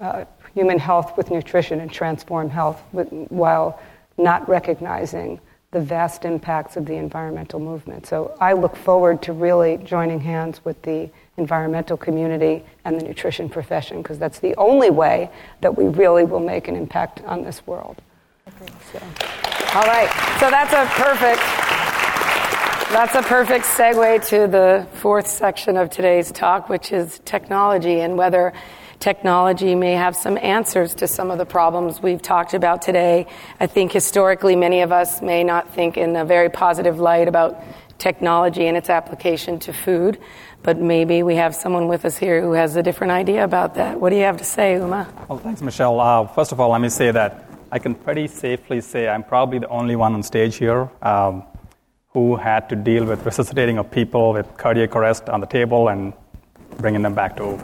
uh, human health with nutrition and transform health with, while not recognizing the vast impacts of the environmental movement. So I look forward to really joining hands with the environmental community and the nutrition profession because that's the only way that we really will make an impact on this world. So. All right, so that's a perfect that's a perfect segue to the fourth section of today's talk, which is technology and whether technology may have some answers to some of the problems we've talked about today. I think historically, many of us may not think in a very positive light about technology and its application to food. But maybe we have someone with us here who has a different idea about that. What do you have to say, Uma? Well, thanks, Michelle. Uh, first of all, let me say that I can pretty safely say I'm probably the only one on stage here um, who had to deal with resuscitating of people with cardiac arrest on the table and bringing them back to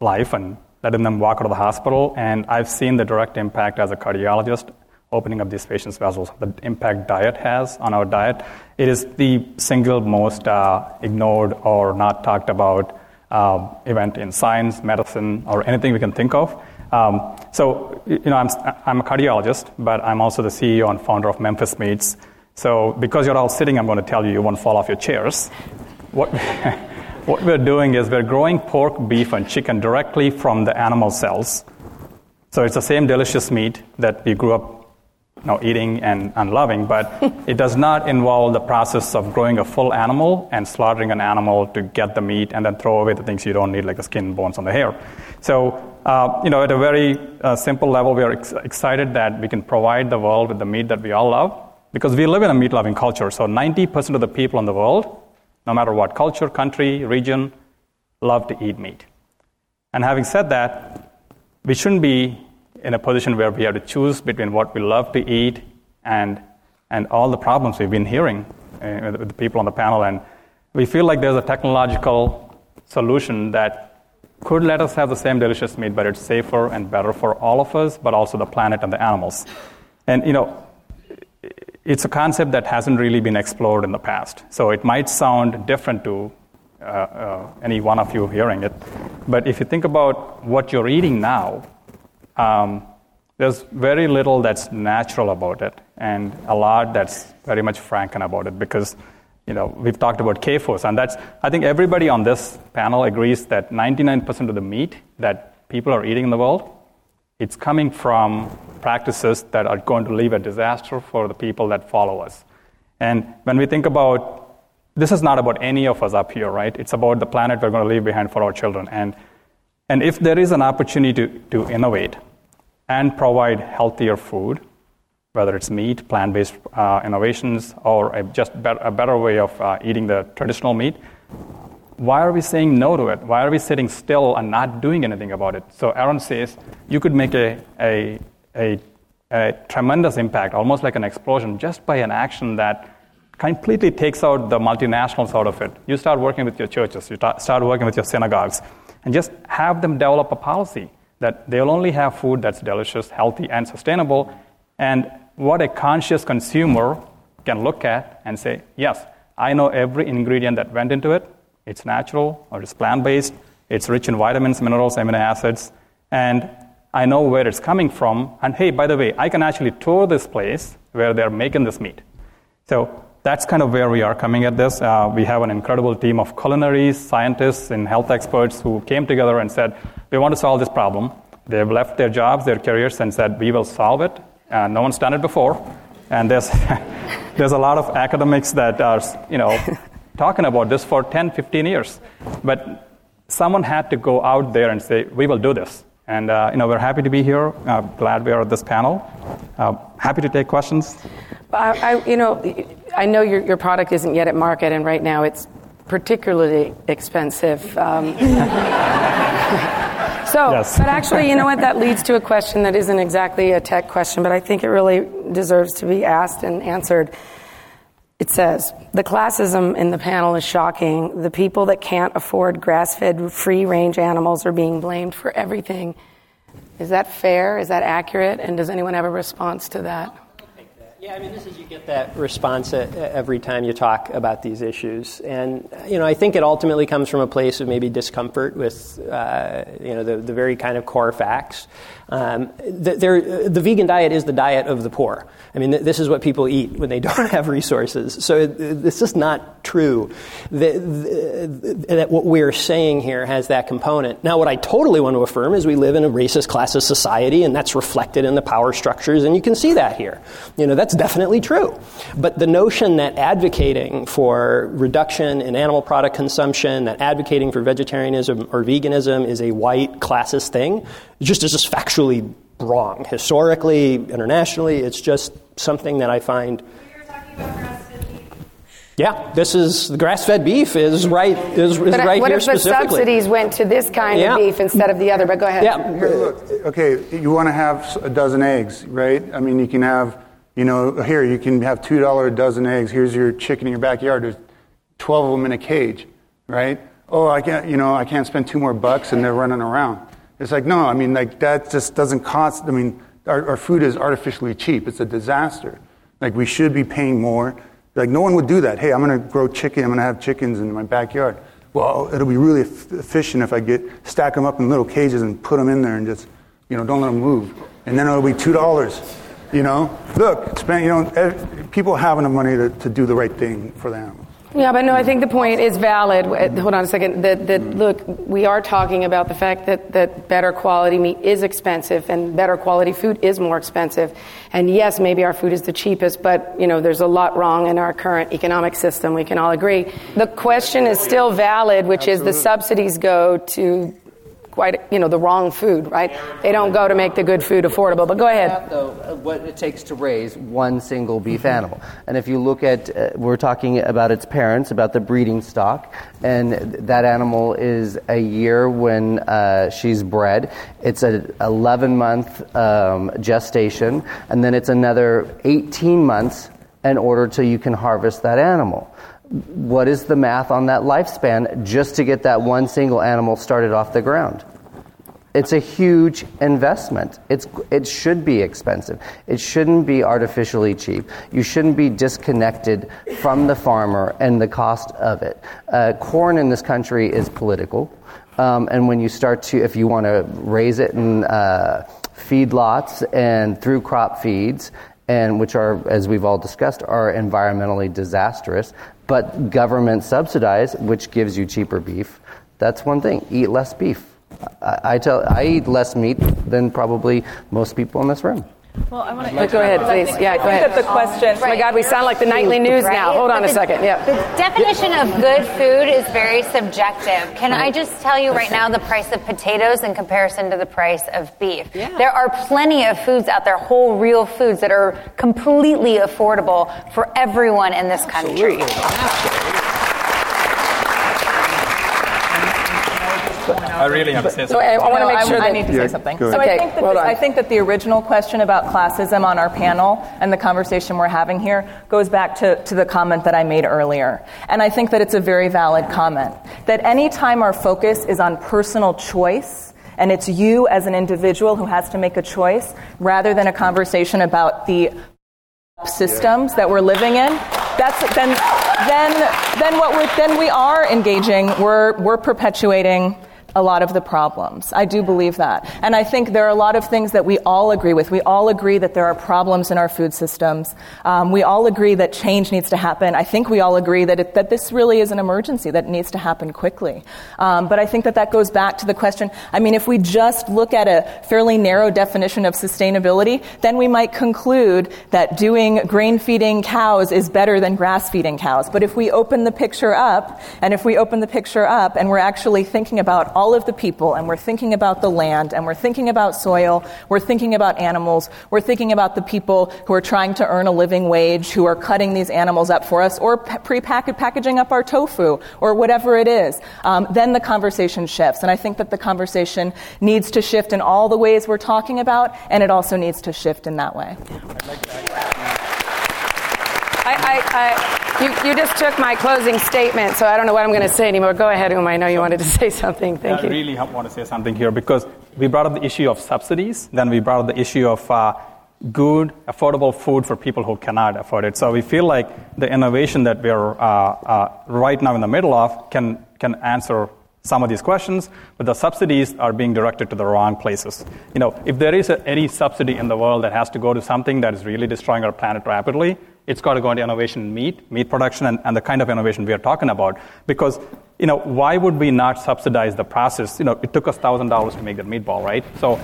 life and letting them walk out of the hospital. And I've seen the direct impact as a cardiologist opening up these patients' vessels, the impact diet has on our diet. It is the single most uh, ignored or not talked about uh, event in science, medicine, or anything we can think of. Um, so, you know, I'm, I'm a cardiologist, but I'm also the CEO and founder of Memphis Meats. So, because you're all sitting, I'm going to tell you you won't fall off your chairs. What, what we're doing is we're growing pork, beef, and chicken directly from the animal cells. So, it's the same delicious meat that we grew up know, eating and, and loving, but it does not involve the process of growing a full animal and slaughtering an animal to get the meat and then throw away the things you don't need, like the skin, bones, and the hair. So, uh, you know, at a very uh, simple level, we are ex- excited that we can provide the world with the meat that we all love because we live in a meat loving culture. So, 90% of the people in the world, no matter what culture, country, region, love to eat meat. And having said that, we shouldn't be in a position where we have to choose between what we love to eat and, and all the problems we've been hearing uh, with the people on the panel. And we feel like there's a technological solution that could let us have the same delicious meat, but it's safer and better for all of us, but also the planet and the animals. And, you know, it's a concept that hasn't really been explored in the past. So it might sound different to uh, uh, any one of you hearing it. But if you think about what you're eating now, um, there's very little that's natural about it, and a lot that's very much franken about it because you know we've talked about CAFOs, and that's I think everybody on this panel agrees that 99% of the meat that people are eating in the world, it's coming from practices that are going to leave a disaster for the people that follow us. And when we think about this is not about any of us up here, right? It's about the planet we're going to leave behind for our children. And, and if there is an opportunity to, to innovate, and provide healthier food, whether it's meat, plant based uh, innovations, or a just a better way of uh, eating the traditional meat, why are we saying no to it? Why are we sitting still and not doing anything about it? So Aaron says you could make a, a, a, a tremendous impact, almost like an explosion, just by an action that completely takes out the multinationals out of it. You start working with your churches, you start working with your synagogues, and just have them develop a policy that they'll only have food that's delicious, healthy, and sustainable. And what a conscious consumer can look at and say, yes, I know every ingredient that went into it. It's natural or it's plant based. It's rich in vitamins, minerals, amino acids. And I know where it's coming from. And hey, by the way, I can actually tour this place where they're making this meat. So that's kind of where we are coming at this. Uh, we have an incredible team of culinaries, scientists, and health experts who came together and said, We want to solve this problem. They've left their jobs, their careers, and said, We will solve it. Uh, no one's done it before. And there's, there's a lot of academics that are, you know, talking about this for 10, 15 years. But someone had to go out there and say, We will do this. And uh, you know, we're happy to be here. Uh, glad we are at this panel. Uh, happy to take questions. I, I, you know, I know your, your product isn't yet at market, and right now it's particularly expensive. Um, so, yes. but actually, you know what? That leads to a question that isn't exactly a tech question, but I think it really deserves to be asked and answered. It says, the classism in the panel is shocking. The people that can't afford grass fed, free range animals are being blamed for everything. Is that fair? Is that accurate? And does anyone have a response to that? Yeah, I mean, this is you get that response every time you talk about these issues, and you know, I think it ultimately comes from a place of maybe discomfort with uh, you know the, the very kind of core facts. Um, the, the, vegan diet is the diet of the poor. I mean, this is what people eat when they don't have resources. So it's just not true that, that what we're saying here has that component. Now, what I totally want to affirm is we live in a racist classist society, and that's reflected in the power structures, and you can see that here. You know, that's definitely true. But the notion that advocating for reduction in animal product consumption, that advocating for vegetarianism or veganism is a white classist thing, just is just factually wrong. Historically, internationally, it's just something that I find. Yeah, this is the grass-fed beef is right is, is but right what here if the subsidies went to this kind yeah. of beef instead of the other? But go ahead. Yeah. Look, okay, you want to have a dozen eggs, right? I mean, you can have, you know, here you can have two dollar a dozen eggs. Here's your chicken in your backyard. There's twelve of them in a cage, right? Oh, I can't, you know, I can't spend two more bucks, and they're running around. It's like, no, I mean, like, that just doesn't cost, I mean, our, our food is artificially cheap. It's a disaster. Like, we should be paying more. Like, no one would do that. Hey, I'm going to grow chicken, I'm going to have chickens in my backyard. Well, it'll be really efficient if I get, stack them up in little cages and put them in there and just You know, don't let them move. And then it'll be two dollars. You know, look, spend. You know, people have enough money to, to do the right thing for the animals. Yeah, but no, I think the point is valid. Uh, Hold on a second. That, that look, we are talking about the fact that, that better quality meat is expensive and better quality food is more expensive. And yes, maybe our food is the cheapest, but you know, there's a lot wrong in our current economic system. We can all agree. The question is still valid, which is the subsidies go to quite you know the wrong food, right? They don't go to make the good food affordable. But go ahead. Though, what it takes to raise one single beef animal. And if you look at, uh, we're talking about its parents, about the breeding stock, and that animal is a year when uh, she's bred. It's an 11 month um, gestation, and then it's another 18 months in order till you can harvest that animal. What is the math on that lifespan just to get that one single animal started off the ground? It's a huge investment. It's, it should be expensive. It shouldn't be artificially cheap. You shouldn't be disconnected from the farmer and the cost of it. Uh, corn in this country is political. Um, and when you start to, if you want to raise it in uh, feedlots and through crop feeds, and which are, as we've all discussed, are environmentally disastrous, but government subsidized, which gives you cheaper beef. That's one thing. Eat less beef. I, I tell, I eat less meat than probably most people in this room. Well, I want to Go ahead, please. Yeah, go I think ahead. the question. Oh my God, we sound like the nightly news now. Hold on But a second. Yeah. The definition of good food is very subjective. Can I just tell you right now the price of potatoes in comparison to the price of beef? Yeah. There are plenty of foods out there, whole real foods that are completely affordable for everyone in this country. I really have to say So. I, I want to No, make I- sure I that need to Yeah, say something. So ahead. I think, that Okay, this- I think that the original question about classism on our panel and the conversation we're having here goes back to, to the comment that I made earlier. And I think that it's a very valid comment. That any time our focus is on personal choice, and it's you as an individual who has to make a choice, rather than a conversation about the systems that we're living in, that's then then then what we're then we are engaging. We're we're perpetuating a lot of the problems. I do believe that. And I think there are a lot of things that we all agree with. We all agree that there are problems in our food systems. Um, we all agree that change needs to happen. I think we all agree that, it, that this really is an emergency that needs to happen quickly. Um, but I think that that goes back to the question I mean, if we just look at a fairly narrow definition of sustainability, then we might conclude that doing grain feeding cows is better than grass feeding cows. But if we open the picture up, and if we open the picture up and we're actually thinking about all of the people, and we're thinking about the land, and we're thinking about soil, we're thinking about animals, we're thinking about the people who are trying to earn a living wage, who are cutting these animals up for us, or pre packaging up our tofu, or whatever it is, um, then the conversation shifts. And I think that the conversation needs to shift in all the ways we're talking about, and it also needs to shift in that way. I, I, you, you just took my closing statement, so I don't know what I'm going to say anymore. Go ahead, Um. I know you wanted to say something. Thank I you. I really want to say something here because we brought up the issue of subsidies, then we brought up the issue of uh, good, affordable food for people who cannot afford it. So we feel like the innovation that we're uh, uh, right now in the middle of can, can answer some of these questions, but the subsidies are being directed to the wrong places. You know, if there is a, any subsidy in the world that has to go to something that is really destroying our planet rapidly, it's got to go into innovation in meat, meat production, and, and the kind of innovation we are talking about. Because, you know, why would we not subsidize the process? You know, it took us thousand dollars to make that meatball, right? So,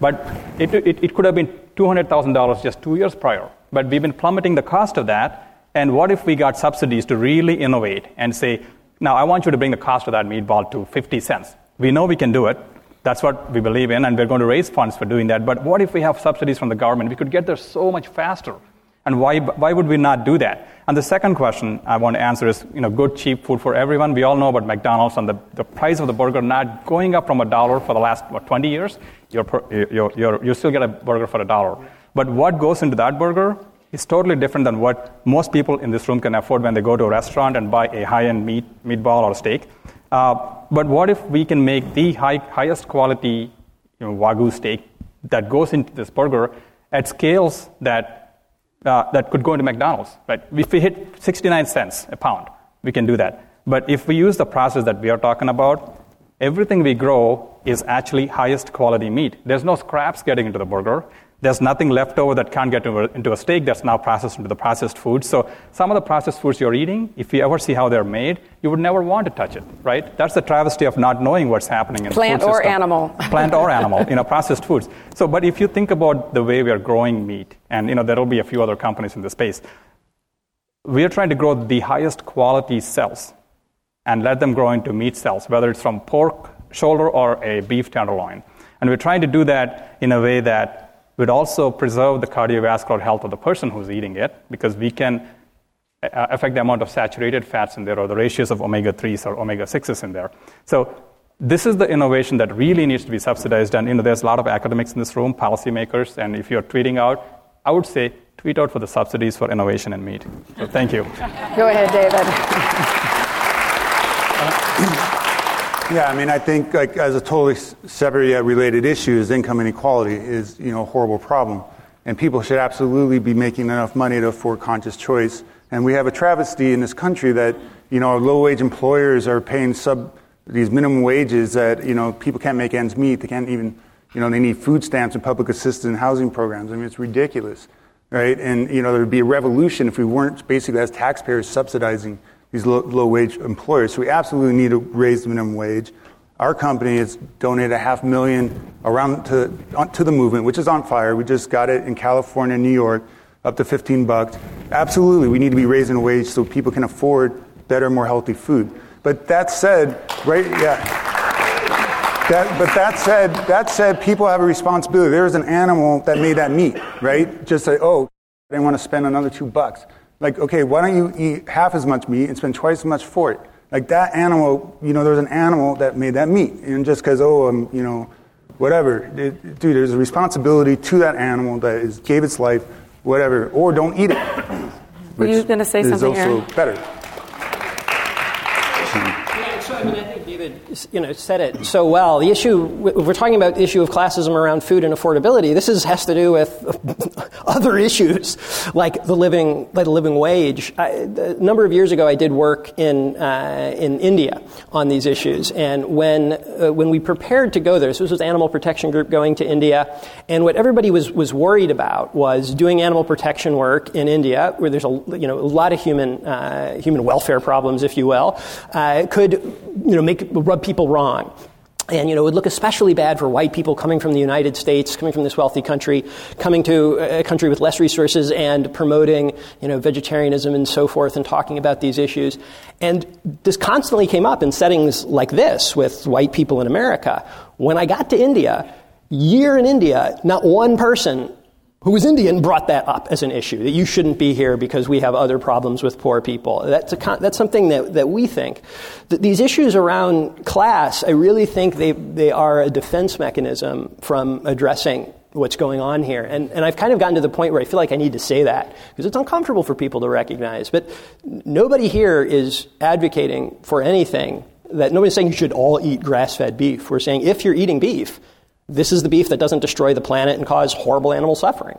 but it, it, it could have been two hundred thousand dollars just two years prior. But we've been plummeting the cost of that. And what if we got subsidies to really innovate and say, now I want you to bring the cost of that meatball to fifty cents? We know we can do it. That's what we believe in, and we're going to raise funds for doing that. But what if we have subsidies from the government? We could get there so much faster. And why, why would we not do that? And the second question I want to answer is, you know, good, cheap food for everyone. We all know about McDonald's and the, the price of the burger not going up from a dollar for the last, what, 20 years? You're, you're, you're, you still get a burger for a dollar. But what goes into that burger is totally different than what most people in this room can afford when they go to a restaurant and buy a high-end meat, meatball or steak. Uh, but what if we can make the high, highest quality you know, Wagyu steak that goes into this burger at scales that uh, that could go into McDonald's. Right? If we hit 69 cents a pound, we can do that. But if we use the process that we are talking about, everything we grow is actually highest quality meat. There's no scraps getting into the burger. There's nothing left over that can't get into a steak that's now processed into the processed food. So some of the processed foods you're eating, if you ever see how they're made, you would never want to touch it, right? That's the travesty of not knowing what's happening in plant or system. animal. plant or animal, you know, processed foods. So, but if you think about the way we are growing meat, and you know, there'll be a few other companies in the space, we are trying to grow the highest quality cells and let them grow into meat cells, whether it's from pork shoulder or a beef tenderloin. And we're trying to do that in a way that would also preserve the cardiovascular health of the person who's eating it because we can uh, affect the amount of saturated fats in there or the ratios of omega 3s or omega 6s in there. So, this is the innovation that really needs to be subsidized. And you know, there's a lot of academics in this room, policymakers, and if you're tweeting out, I would say tweet out for the subsidies for innovation in meat. So, thank you. Go ahead, David. Yeah, I mean, I think like as a totally separate yet related issue is income inequality is you know a horrible problem, and people should absolutely be making enough money to afford conscious choice. And we have a travesty in this country that you know our low-wage employers are paying sub these minimum wages that you know people can't make ends meet. They can't even you know they need food stamps and public assistance and housing programs. I mean, it's ridiculous, right? And you know there'd be a revolution if we weren't basically as taxpayers subsidizing these low, low, wage employers. So we absolutely need to raise the minimum wage. Our company has donated a half million around to, to the movement, which is on fire. We just got it in California, New York, up to 15 bucks. Absolutely, we need to be raising a wage so people can afford better, more healthy food. But that said, right, yeah. That, but that said, that said, people have a responsibility. There's an animal that made that meat, right? Just say, oh, I didn't want to spend another two bucks. Like, okay, why don't you eat half as much meat and spend twice as much for it? Like that animal, you know, there's an animal that made that meat. And just because, oh, I'm, you know, whatever. It, dude, there's a responsibility to that animal that is, gave its life, whatever. Or don't eat it. Were you going to say something, is also Aaron? better. So, I mean, I think David, you know, said it so well. The issue, we're talking about the issue of classism around food and affordability, this is, has to do with other issues like the living, like the living wage. I, a number of years ago, I did work in uh, in India on these issues, and when uh, when we prepared to go there, so this was Animal Protection Group going to India, and what everybody was was worried about was doing animal protection work in India, where there's a you know a lot of human uh, human welfare problems, if you will, uh, could you know make rub people wrong. And you know, it would look especially bad for white people coming from the United States, coming from this wealthy country, coming to a country with less resources and promoting, you know, vegetarianism and so forth and talking about these issues. And this constantly came up in settings like this with white people in America. When I got to India, year in India, not one person who was Indian brought that up as an issue that you shouldn't be here because we have other problems with poor people. That's, a, that's something that, that we think. That these issues around class, I really think they, they are a defense mechanism from addressing what's going on here. And, and I've kind of gotten to the point where I feel like I need to say that because it's uncomfortable for people to recognize. But nobody here is advocating for anything that nobody's saying you should all eat grass fed beef. We're saying if you're eating beef, this is the beef that doesn't destroy the planet and cause horrible animal suffering.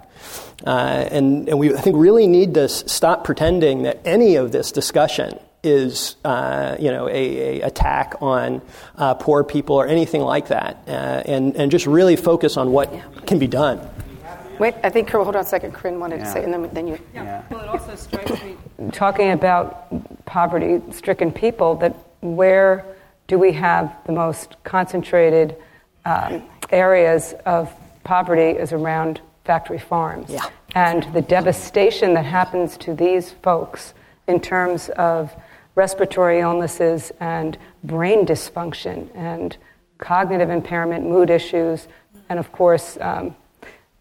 Uh, and, and we, I think, really need to stop pretending that any of this discussion is, uh, you know, a, a attack on uh, poor people or anything like that, uh, and, and just really focus on what can be done. Wait, I think, hold on a second. Corinne wanted yeah. to say, and then, then you. Yeah. Well, it also strikes me. Talking about poverty stricken people, that where do we have the most concentrated um, areas of poverty is around factory farms. Yeah. And the devastation that happens to these folks in terms of respiratory illnesses and brain dysfunction and cognitive impairment, mood issues, and of course, um,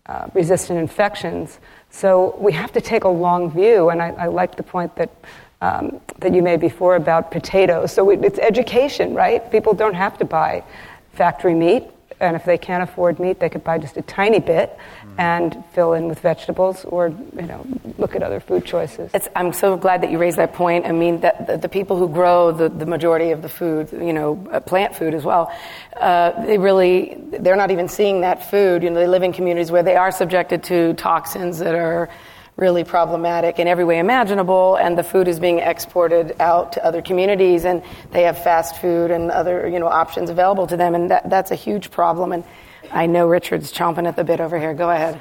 uh, resistant infections. So we have to take a long view, and I, I like the point that. Um, that you made before about potatoes. So it's education, right? People don't have to buy factory meat and if they can't afford meat, they could buy just a tiny bit and fill in with vegetables, or you know, look at other food choices. It's, I'm so glad that you raised that point. I mean, that the, the people who grow the, the majority of the food, you know, uh, plant food as well, uh, they really they're not even seeing that food. You know, they live in communities where they are subjected to toxins that are really problematic in every way imaginable, and the food is being exported out to other communities, and they have fast food and other you know options available to them, and that, that's a huge problem. And I know Richard's chomping at the bit over here. Go ahead.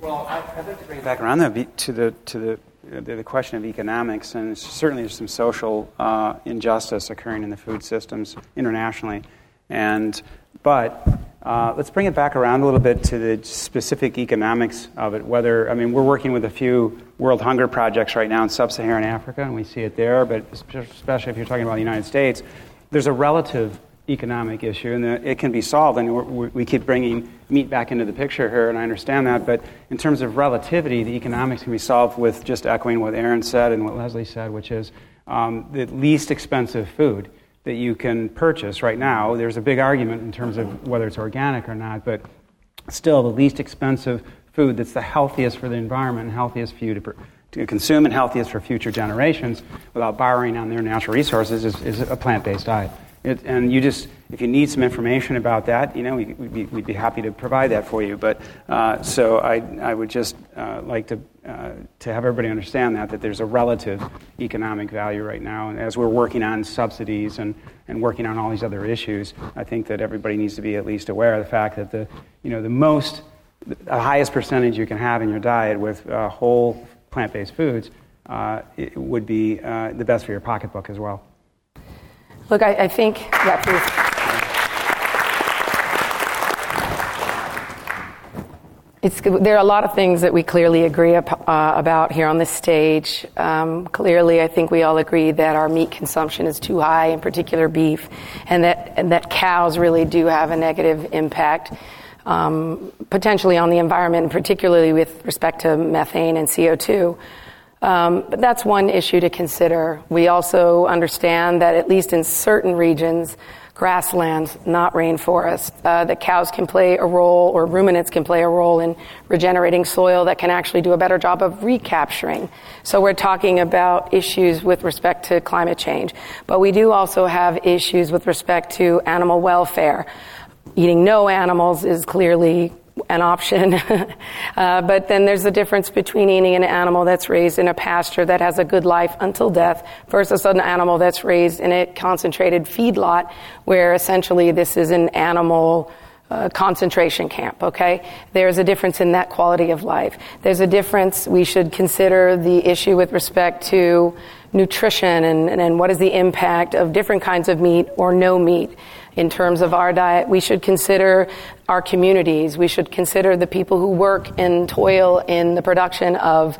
Well, I'd like to bring it back around to the to the, the question of economics, and certainly there's some social uh, injustice occurring in the food systems internationally. And but uh, let's bring it back around a little bit to the specific economics of it. Whether I mean, we're working with a few World Hunger projects right now in Sub-Saharan Africa, and we see it there. But especially if you're talking about the United States, there's a relative economic issue, and it can be solved. And we keep bringing meat back into the picture here, and I understand that. But in terms of relativity, the economics can be solved with just echoing what Aaron said and what Leslie said, which is um, the least expensive food that you can purchase right now. There's a big argument in terms of whether it's organic or not, but still, the least expensive food that's the healthiest for the environment and healthiest for you to, to consume and healthiest for future generations without borrowing on their natural resources is, is a plant based diet. It, and you just, if you need some information about that, you know, we, would be, we'd be happy to provide that for you. But uh, so I, I would just uh, like to, uh, to have everybody understand that, that there's a relative economic value right now. And as we're working on subsidies and, and working on all these other issues, I think that everybody needs to be at least aware of the fact that the, you know, the most, the highest percentage you can have in your diet with uh, whole plant based foods uh, would be uh, the best for your pocketbook as well. Look, I, I think, yeah, please. It's, there are a lot of things that we clearly agree up, uh, about here on this stage. Um, clearly, I think we all agree that our meat consumption is too high, in particular beef, and that, and that cows really do have a negative impact, um, potentially on the environment, particularly with respect to methane and CO2. Um, but that's one issue to consider. We also understand that at least in certain regions, grasslands, not rainforest, uh, that cows can play a role, or ruminants can play a role in regenerating soil that can actually do a better job of recapturing. So we're talking about issues with respect to climate change. But we do also have issues with respect to animal welfare. Eating no animals is clearly an option. uh, but then there's a difference between eating an animal that's raised in a pasture that has a good life until death versus an animal that's raised in a concentrated feedlot where essentially this is an animal uh, concentration camp, okay? There's a difference in that quality of life. There's a difference. We should consider the issue with respect to nutrition and, and, and what is the impact of different kinds of meat or no meat in terms of our diet. We should consider our communities. We should consider the people who work and toil in the production of,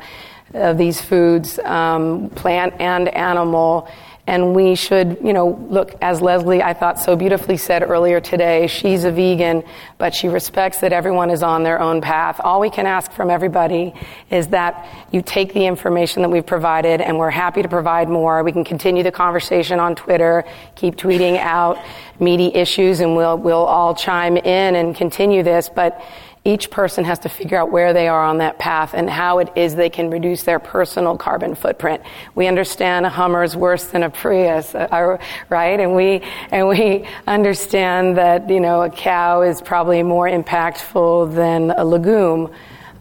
of these foods, um, plant and animal and we should, you know, look, as Leslie, I thought so beautifully said earlier today, she's a vegan, but she respects that everyone is on their own path. All we can ask from everybody is that you take the information that we've provided, and we're happy to provide more. We can continue the conversation on Twitter, keep tweeting out meaty issues, and we'll, we'll all chime in and continue this, but each person has to figure out where they are on that path and how it is they can reduce their personal carbon footprint. We understand a Hummer is worse than a Prius, uh, right? And we and we understand that you know a cow is probably more impactful than a legume.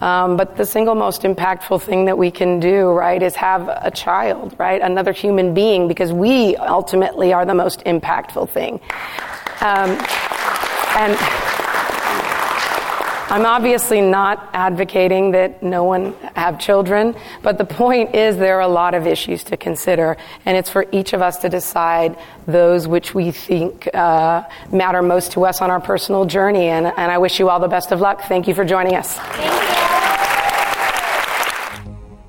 Um, but the single most impactful thing that we can do, right, is have a child, right, another human being, because we ultimately are the most impactful thing. Um, and I'm obviously not advocating that no one have children, but the point is there are a lot of issues to consider, and it's for each of us to decide those which we think uh, matter most to us on our personal journey. And, and I wish you all the best of luck. Thank you for joining us.